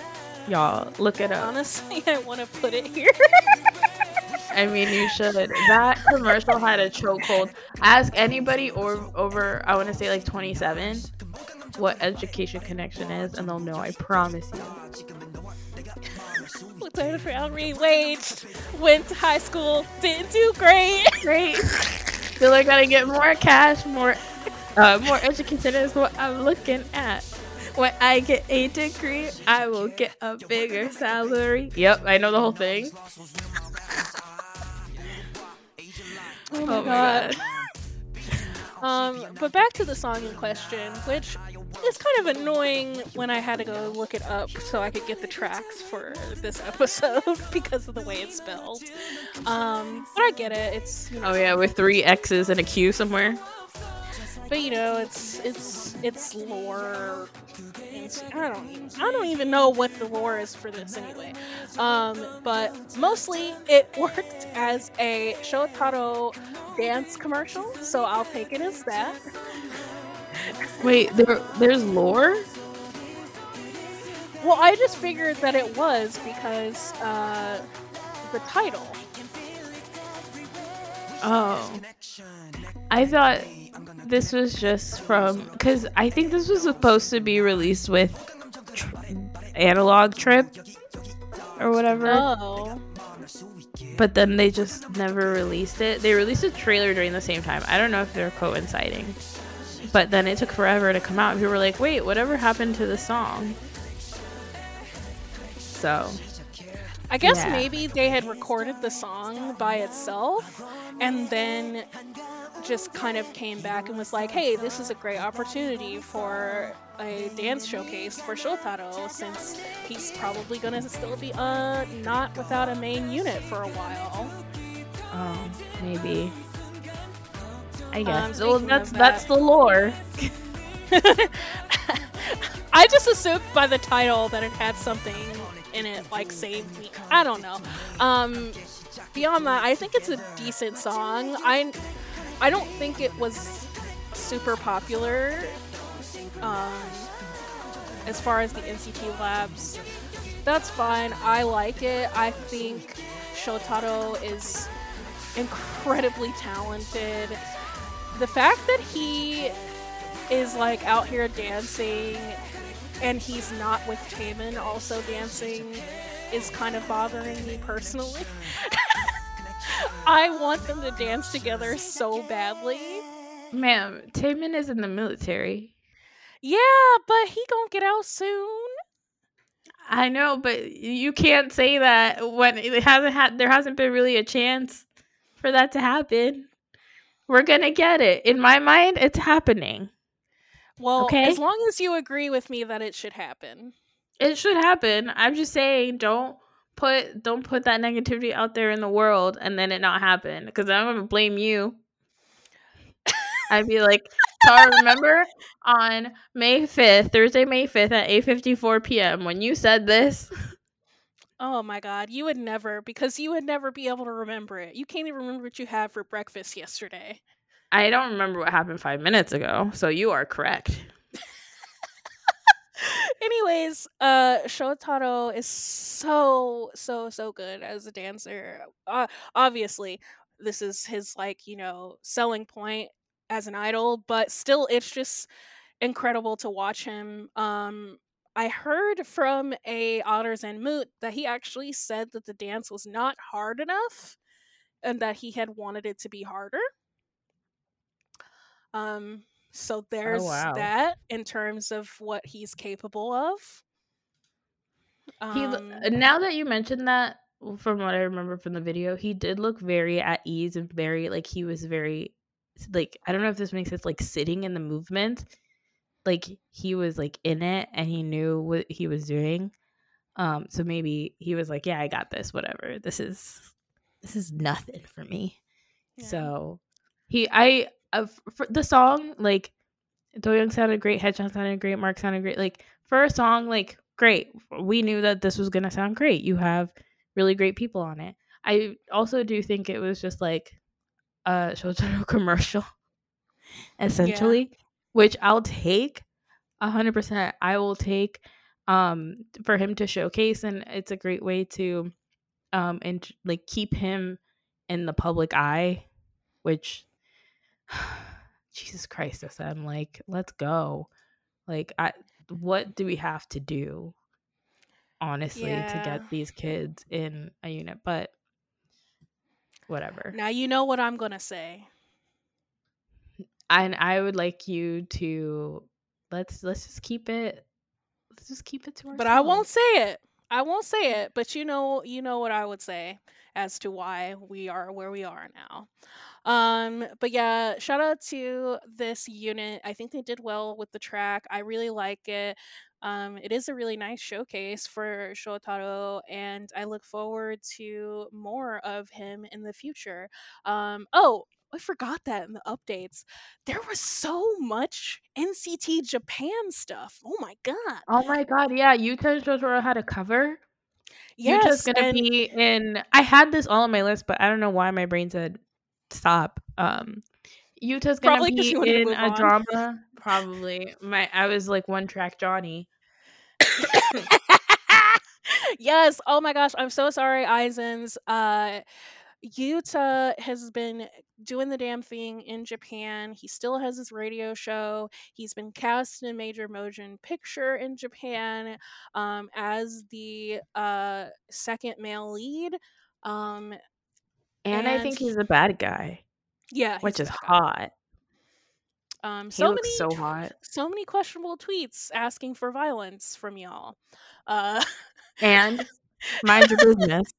Y'all, look it up. Honestly, I want to put it here. I mean, you should. That commercial had a chokehold. Ask anybody or over, I want to say like 27, what education connection is, and they'll know. I promise you. Declared proudly waged. Went to high school. Didn't do great. Great. Feel like I gotta get more cash, more, uh, more education is what I'm looking at. When I get a degree, I will get a bigger salary. Yep, I know the whole thing. Oh my God. Um, but back to the song in question, which is kind of annoying when I had to go look it up so I could get the tracks for this episode because of the way it's spelled. Um, but I get it. It's you know, Oh yeah, with three X's and a Q somewhere. But you know, it's it's it's lore. It's, I don't even, I don't even know what the lore is for this anyway. Um, but mostly it worked as a Shotaro dance commercial, so I'll take it as that. Wait, there, there's lore. Well, I just figured that it was because uh, the title. Oh, I thought this was just from because I think this was supposed to be released with tr- Analog Trip or whatever, Oh, but then they just never released it. They released a trailer during the same time. I don't know if they're coinciding, but then it took forever to come out. People were like, "Wait, whatever happened to the song?" So I guess Yeah. maybe they had recorded the song by itself and then just kind of came back and was like, hey, this is a great opportunity for a dance showcase for Shotaro since he's probably going to still be uh, not without a main unit for a while. Oh, maybe. I Um, guess. well, that's of that's the lore. I just assumed by the title that it had something in it like saved me. I don't know. Um, beyond that, I think it's a decent song. I I don't think it was super popular. Um, as far as the NCT Labs, that's fine. I like it. I think Shotaro is incredibly talented. The fact that he is like out here dancing and he's not with Taemin also dancing is kind of bothering me personally. I want them to dance together so badly. Ma'am, Taemin is in the military. Yeah, but he gonna get out soon. I know, but you can't say that when it hasn't had there hasn't been really a chance for that to happen. We're gonna get it. In my mind, it's happening. Well, Okay. as long as you agree with me that it should happen. It should happen. I'm just saying, don't put don't put that negativity out there in the world and then it not happen. Because I'm gonna blame you. I'd be like, Tara, remember on May 5th, Thursday, May 5th at 8:54 p.m. when you said this? Oh my god, you would never because you would never be able to remember it. You can't even remember what you had for breakfast yesterday. I don't remember what happened five minutes ago, so you are correct. Anyways, uh Shotaro is so so so good as a dancer. Uh, obviously, this is his like, you know, selling point as an idol, but still it's just incredible to watch him. Um I heard from a Otters and Moot that he actually said that the dance was not hard enough and that he had wanted it to be harder. Um so there's wow. that in terms of what he's capable of. He Um, now that you mentioned that, from what I remember from the video, he did look very at ease and very like he was very like I don't know if this makes sense, like sitting in the movement, like he was like in it and he knew what he was doing. Um, so maybe he was like, "Yeah, I got this. Whatever. This is this is nothing for me." yeah. So he, I, for the song, like, Doyoung sounded great, Haechan sounded great, Mark sounded great. Like, for a song, like, great. We knew that this was going to sound great. You have really great people on it. I also do think it was just like a Shotaro commercial, essentially, which I'll take a hundred percent. I will take um for him to showcase, and it's a great way to um and like keep him in the public eye, which Jesus Christ, I'm like, let's go. Like, I what do we have to do? Honestly, to get these kids in a unit, but whatever. now you know what I'm gonna say. and I would like you to let's let's just keep it let's just keep it to ourselves. But I won't say it. I won't say it. But you know, you know what I would say as to why we are where we are now. Um, but yeah, shout out to this unit. I think they did well with the track. I really like it. Um, it is a really nice showcase for Shotaro, and I look forward to more of him in the future. Um, oh, I forgot that in the updates. There was so much NCT Japan stuff. Oh my god. Oh my god, yeah, Yuta and Shotaro had a cover. Yes, Yuta's gonna and- be in. I had this all on my list, but I don't know why my brain said stop. Um, Yuta's gonna Probably be in a on. drama. Probably. My I was like one track Johnny. yes. Oh my gosh. I'm so sorry, Eisens. Uh, Yuta has been doing the damn thing in Japan. He still has his radio show. He's been cast in a major motion picture in Japan um, as the uh, second male lead. Um, And, I think he's a bad guy, yeah, which is hot. Um, so many, so hot. so many questionable tweets asking for violence from y'all. Uh, And mind your business.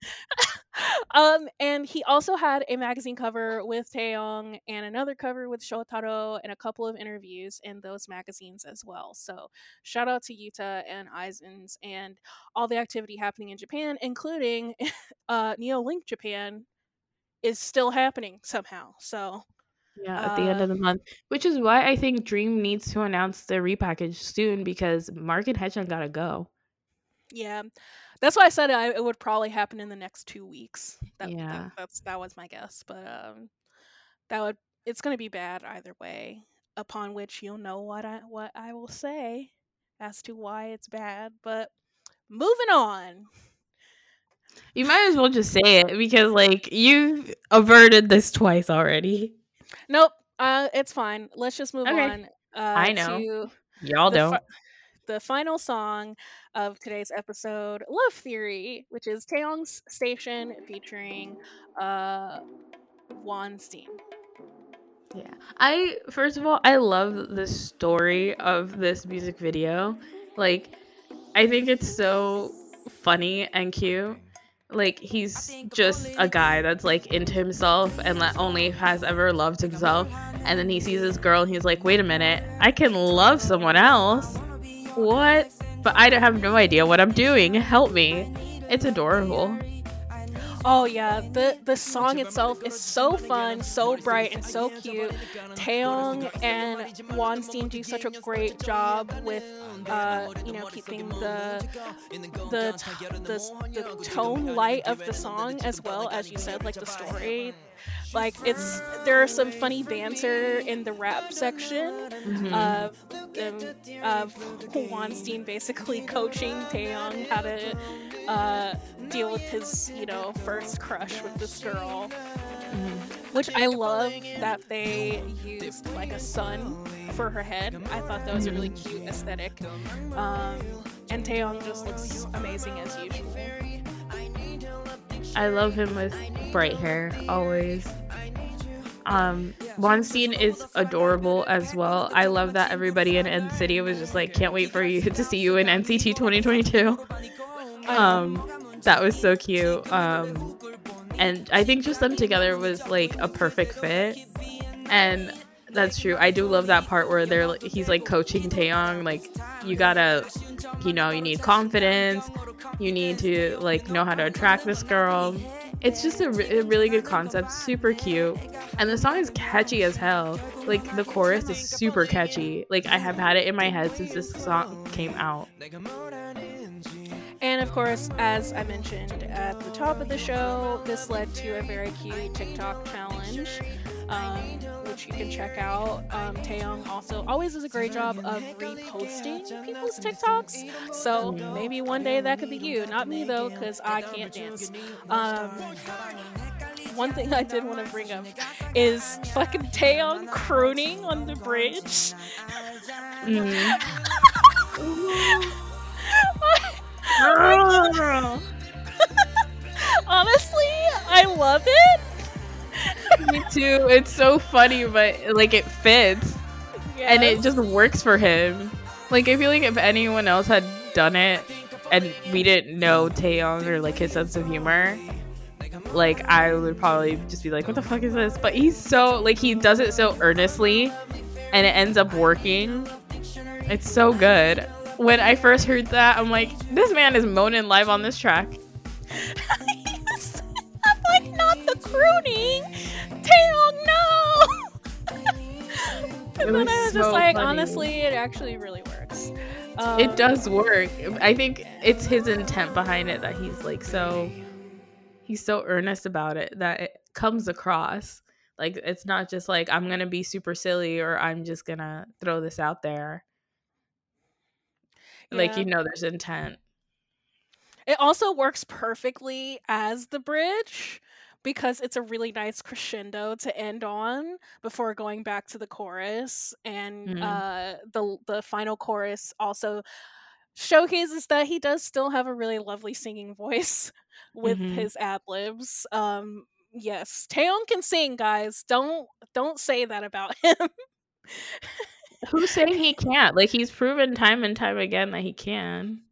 um, and he also had a magazine cover with Taeyong and another cover with Shotaro and a couple of interviews in those magazines as well. So shout out to Yuta and Eisens and all the activity happening in Japan, including uh, Neo Link Japan is still happening somehow. So Yeah, at the end Uh, of the month, which is why I think Dream needs to announce the repackage soon because Mark and Haechan gotta go. yeah, that's why I said I, it would probably happen in the next two weeks. That, Yeah. that, that's that was my guess, but um, that would it's going to be bad either way. Upon which you'll know what I what I will say as to why it's bad. But moving on. You might as well just say it because, like, you've averted this twice already. Nope. Uh, it's fine. Let's just move Okay. on. Uh, I know. To Y'all don't. The final song of today's episode, Love Theory, which is Taeyong's Station featuring uh Wonstein. Yeah. I first of all, I love the story of this music video. Like I think it's so funny and cute. Like he's just a guy that's like into himself and that only has ever loved himself. And then he sees this girl and he's like, "Wait a minute. I can love someone else." What? But I don't have no idea what I'm doing. Help me. It's adorable. Oh yeah, the the song itself is so fun, so bright, and so cute. Taeyong and Wonstein do such a great job with, uh, you know, keeping the the t- the, the tone light of the song as well as you said, like the story. Like it's there are some funny banter in the rap section Mhm. of um, of Wonstein basically coaching Taeyong how to uh, deal with his you know first crush with this girl, Mhm. which I love that they used like a sun for her head. I thought that was a really cute aesthetic, um, and Taeyong just looks amazing as usual. I love him with bright hair always. Um, Wonstein is adorable as well. I love that everybody in NCT was just like, can't wait for you to see you in NCT 2022. Um, that was so cute. Um, and I think just them together was like a perfect fit. And that's true. I do love that part where they're he's like coaching Taeyong, like you gotta, you know, you need confidence. You need to like know how to attract this girl. It's just a, re- a really good concept, super cute, and the song is catchy as hell. Like the chorus is super catchy. Like I have had it in my head since this song came out. And of course, as I mentioned at the top of the show, this led to a very cute TikTok challenge, um, which you can check out. Um, Taeyong also always does a great job of reposting people's TikToks, so maybe one day that could be you. Not me though, because I can't dance. Um, one thing I did want to bring up is fucking Taeyong crooning on the bridge. Mhm. Honestly, I love it. Me too. It's so funny, but like it fits. and it just works for him. Like I feel like if anyone else had done it and we didn't know Taeyong or like his sense of humor, like I would probably just be like, "What the fuck is this?" But he's so like he does it so earnestly, and it ends up working. It's so good. When I first heard that, I'm like, "This man is moaning live on this track." crooning. Taeyong, no. and then I was just like, funny. honestly, it actually really works. it Um, does work. I think it's his intent behind it that he's like so he's so earnest about it that it comes across. Like it's not just like I'm going to be super silly or I'm just going to throw this out there. Like you know there's intent. It also works perfectly as the bridge because it's a really nice crescendo to end on before going back to the chorus and Mhm. uh the the final chorus also showcases that he does still have a really lovely singing voice with Mhm. his ad libs. Um yes, Taeyong can sing, guys. Don't don't say that about him. Who's saying he can't? Like he's proven time and time again that he can.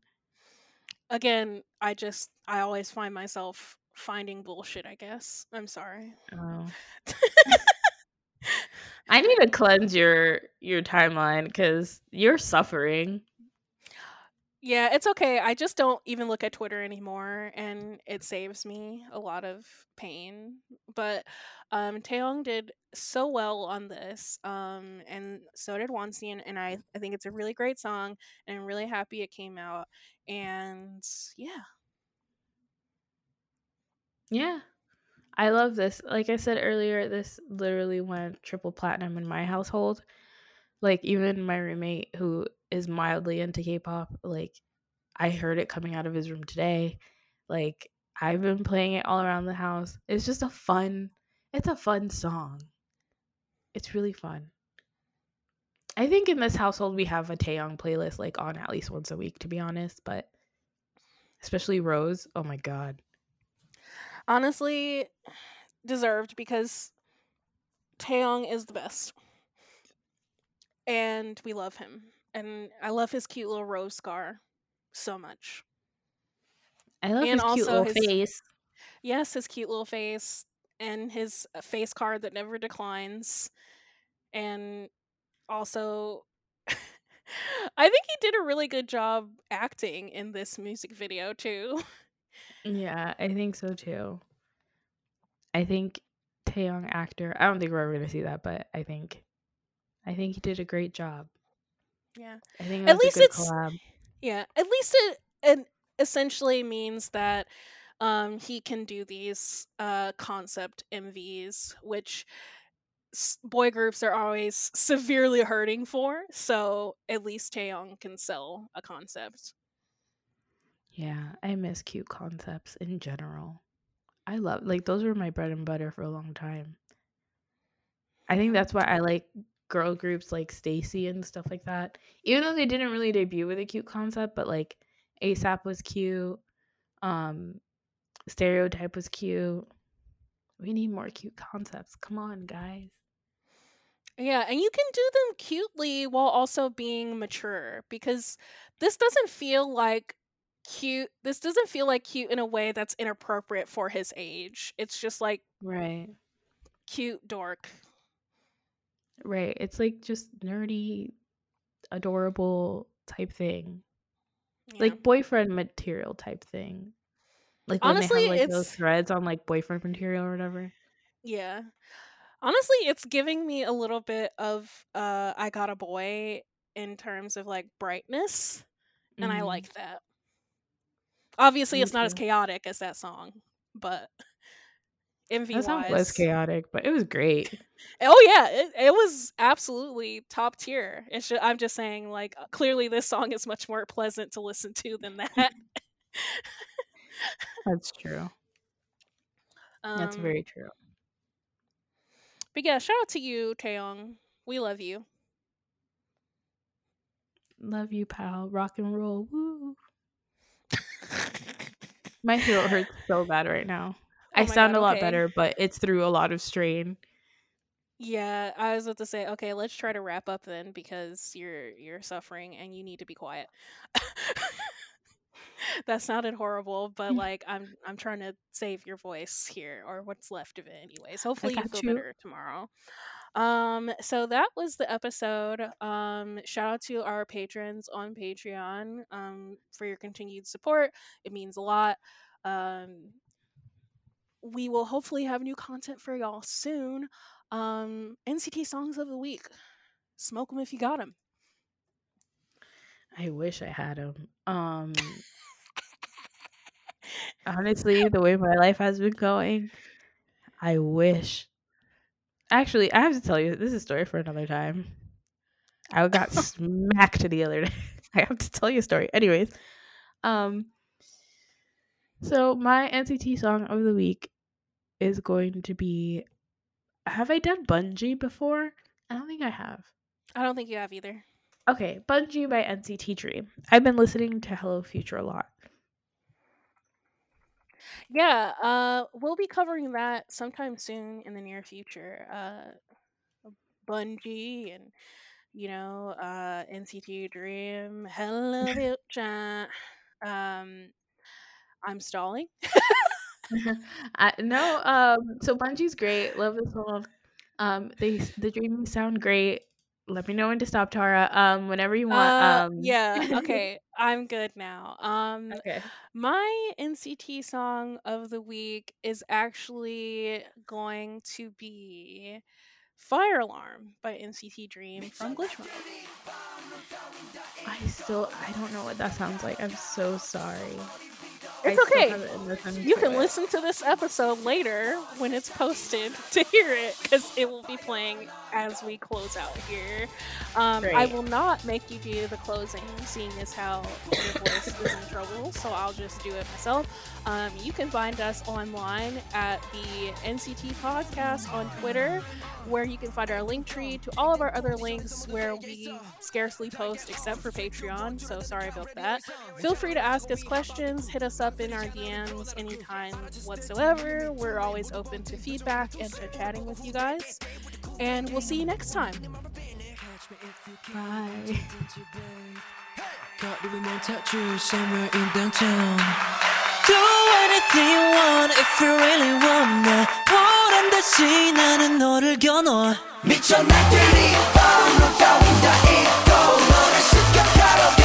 Again, I just I always find myself finding bullshit, I guess. I'm sorry. Oh. I need to cleanse your your timeline cuz you're suffering. Yeah, it's okay. I just don't even look at Twitter anymore, and it saves me a lot of pain. But um, Taeyong did so well on this, um, and so did Wonstein, and I, I think it's a really great song, and I'm really happy it came out. And yeah, Yeah. I love this. Like I said earlier, this literally went triple platinum in my household. Like even my roommate who is mildly into K-pop, like I heard it coming out of his room today. Like I've been playing it all around the house. It's just a fun it's a fun song. It's really fun. I think in this household we have a Taeyong playlist like on at least once a week to be honest, but especially Rose. Oh my god. Honestly, deserved because Taeyong is the best, and we love him, and I love his cute little rose scar so much. I love And his cute little his- face. Yes, his cute little face and his uh, face card that never declines. And also I think he did a really good job acting in this music video too. Yeah, I think so too. I think Taeyong actor. I don't think we're ever gonna see that, but I think, I think he did a great job. Yeah. I think At least it's- collab. Yeah, at least it, it essentially means that um he can do these uh concept MVs which s- boy groups are always severely hurting for, so at least Taeyong can sell a concept. Yeah, I miss cute concepts in general. I love like those were my bread and butter for a long time. I think that's why I like girl groups like STAYC and stuff like that. Even though they didn't really debut with a cute concept, but like ASAP was cute. Um Stereotype was cute. We need more cute concepts. Come on, guys. Yeah, and you can do them cutely while also being mature because this doesn't feel like cute. This doesn't feel like cute in a way that's inappropriate for his age. It's just like Right. cute dork. Right. It's like just nerdy, adorable type thing. Yeah. Like boyfriend material type thing. Like Honestly, have like those it's- threads on like boyfriend material or whatever. Yeah. Honestly, it's giving me a little bit of uh I got a boy in terms of like brightness, and I Mhm. like that. Obviously, it's not as chaotic as that song, but MV That song was chaotic, but it was great. oh yeah, it, it was absolutely top tier. It's just, I'm just saying, like uh, clearly this song is much more pleasant to listen to than that. That's true. That's Um, very true. But yeah, shout out to you, Taeyong. We love you. Love you, pal. Rock and roll. Woo. My throat hurts so bad right now. Oh I sound God, a lot okay. better, but it's through a lot of strain. Yeah, I was about to say, okay, let's try to wrap up then because you're you're suffering and you need to be quiet. that sounded horrible, but like I'm I'm trying to save your voice here or what's left of it anyways. Hopefully you feel you. better tomorrow. Um so that was the episode. Um shout out to our patrons on Patreon um for your continued support. It means a lot. Um we will hopefully have new content for y'all soon. Um NCT songs of the week. Smoke them if you got them. I wish I had them. Um honestly, the way my life has been going, I wish. Actually, I have to tell you, this is a story for another time. I got smacked the other day. I have to tell you a story. Anyways, um so my NCT song of the week is going to be Have I done Bungee before? I don't think I have. I don't think you have either. Okay, Bungee by NCT Dream. I've been listening to Hello Future a lot. Yeah, uh, we'll be covering that sometime soon in the near future. Uh, Bungee and you know, uh, NCT Dream, Hello Future. Um, I'm stalling. I, no, um, so Bungee's great. Love the song. Um, they the dreams sound great. Let me know when to stop, Tara. Um, whenever you want. Uh, um, yeah, okay, I'm good now. Um, okay. my NCT song of the week is actually going to be Fire Alarm by NCT Dream from Glitch Mode. I still I don't know what that sounds like. I'm so sorry. It's I okay. You can it. listen to this episode later when it's posted to hear it because it will be playing as we close out here. Um, I will not make you do the closing, seeing as how your voice is in trouble, so I'll just do it myself. Um, you can find us online at the NCT Podcast on Twitter, where you can find our link tree to all of our other links where we scarcely post except for Patreon, so sorry about that. Feel free to ask us questions, hit us up in our DMs anytime whatsoever. We're always open to feedback and to chatting with you guys. And we'll see you next time. Bye. Got to be more tattoo somewhere in downtown. Do anything you want if you really want 나 보란 듯이 나는 너를 겨눠 미쳐 날뛰리 밤로 따윈 다 잊고 너를 습격하러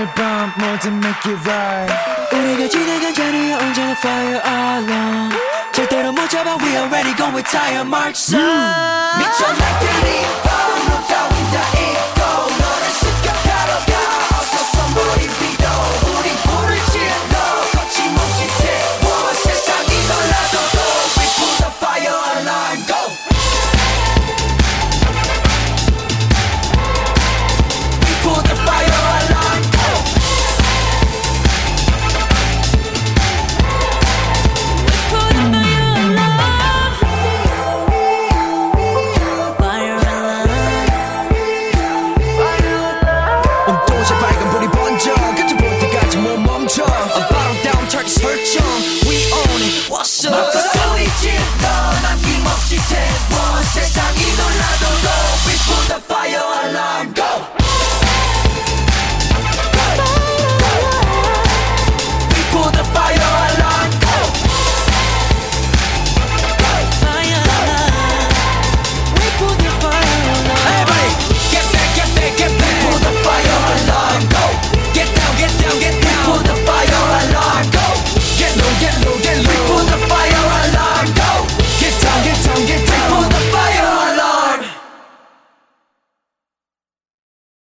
오늘 밤 뭐든 make it right. 우리가 지나간 자리에 언제나 fire alarm 절대로 못 잡아 we already going with tire march son 미쳐 날뛰리 밤로 따윈 다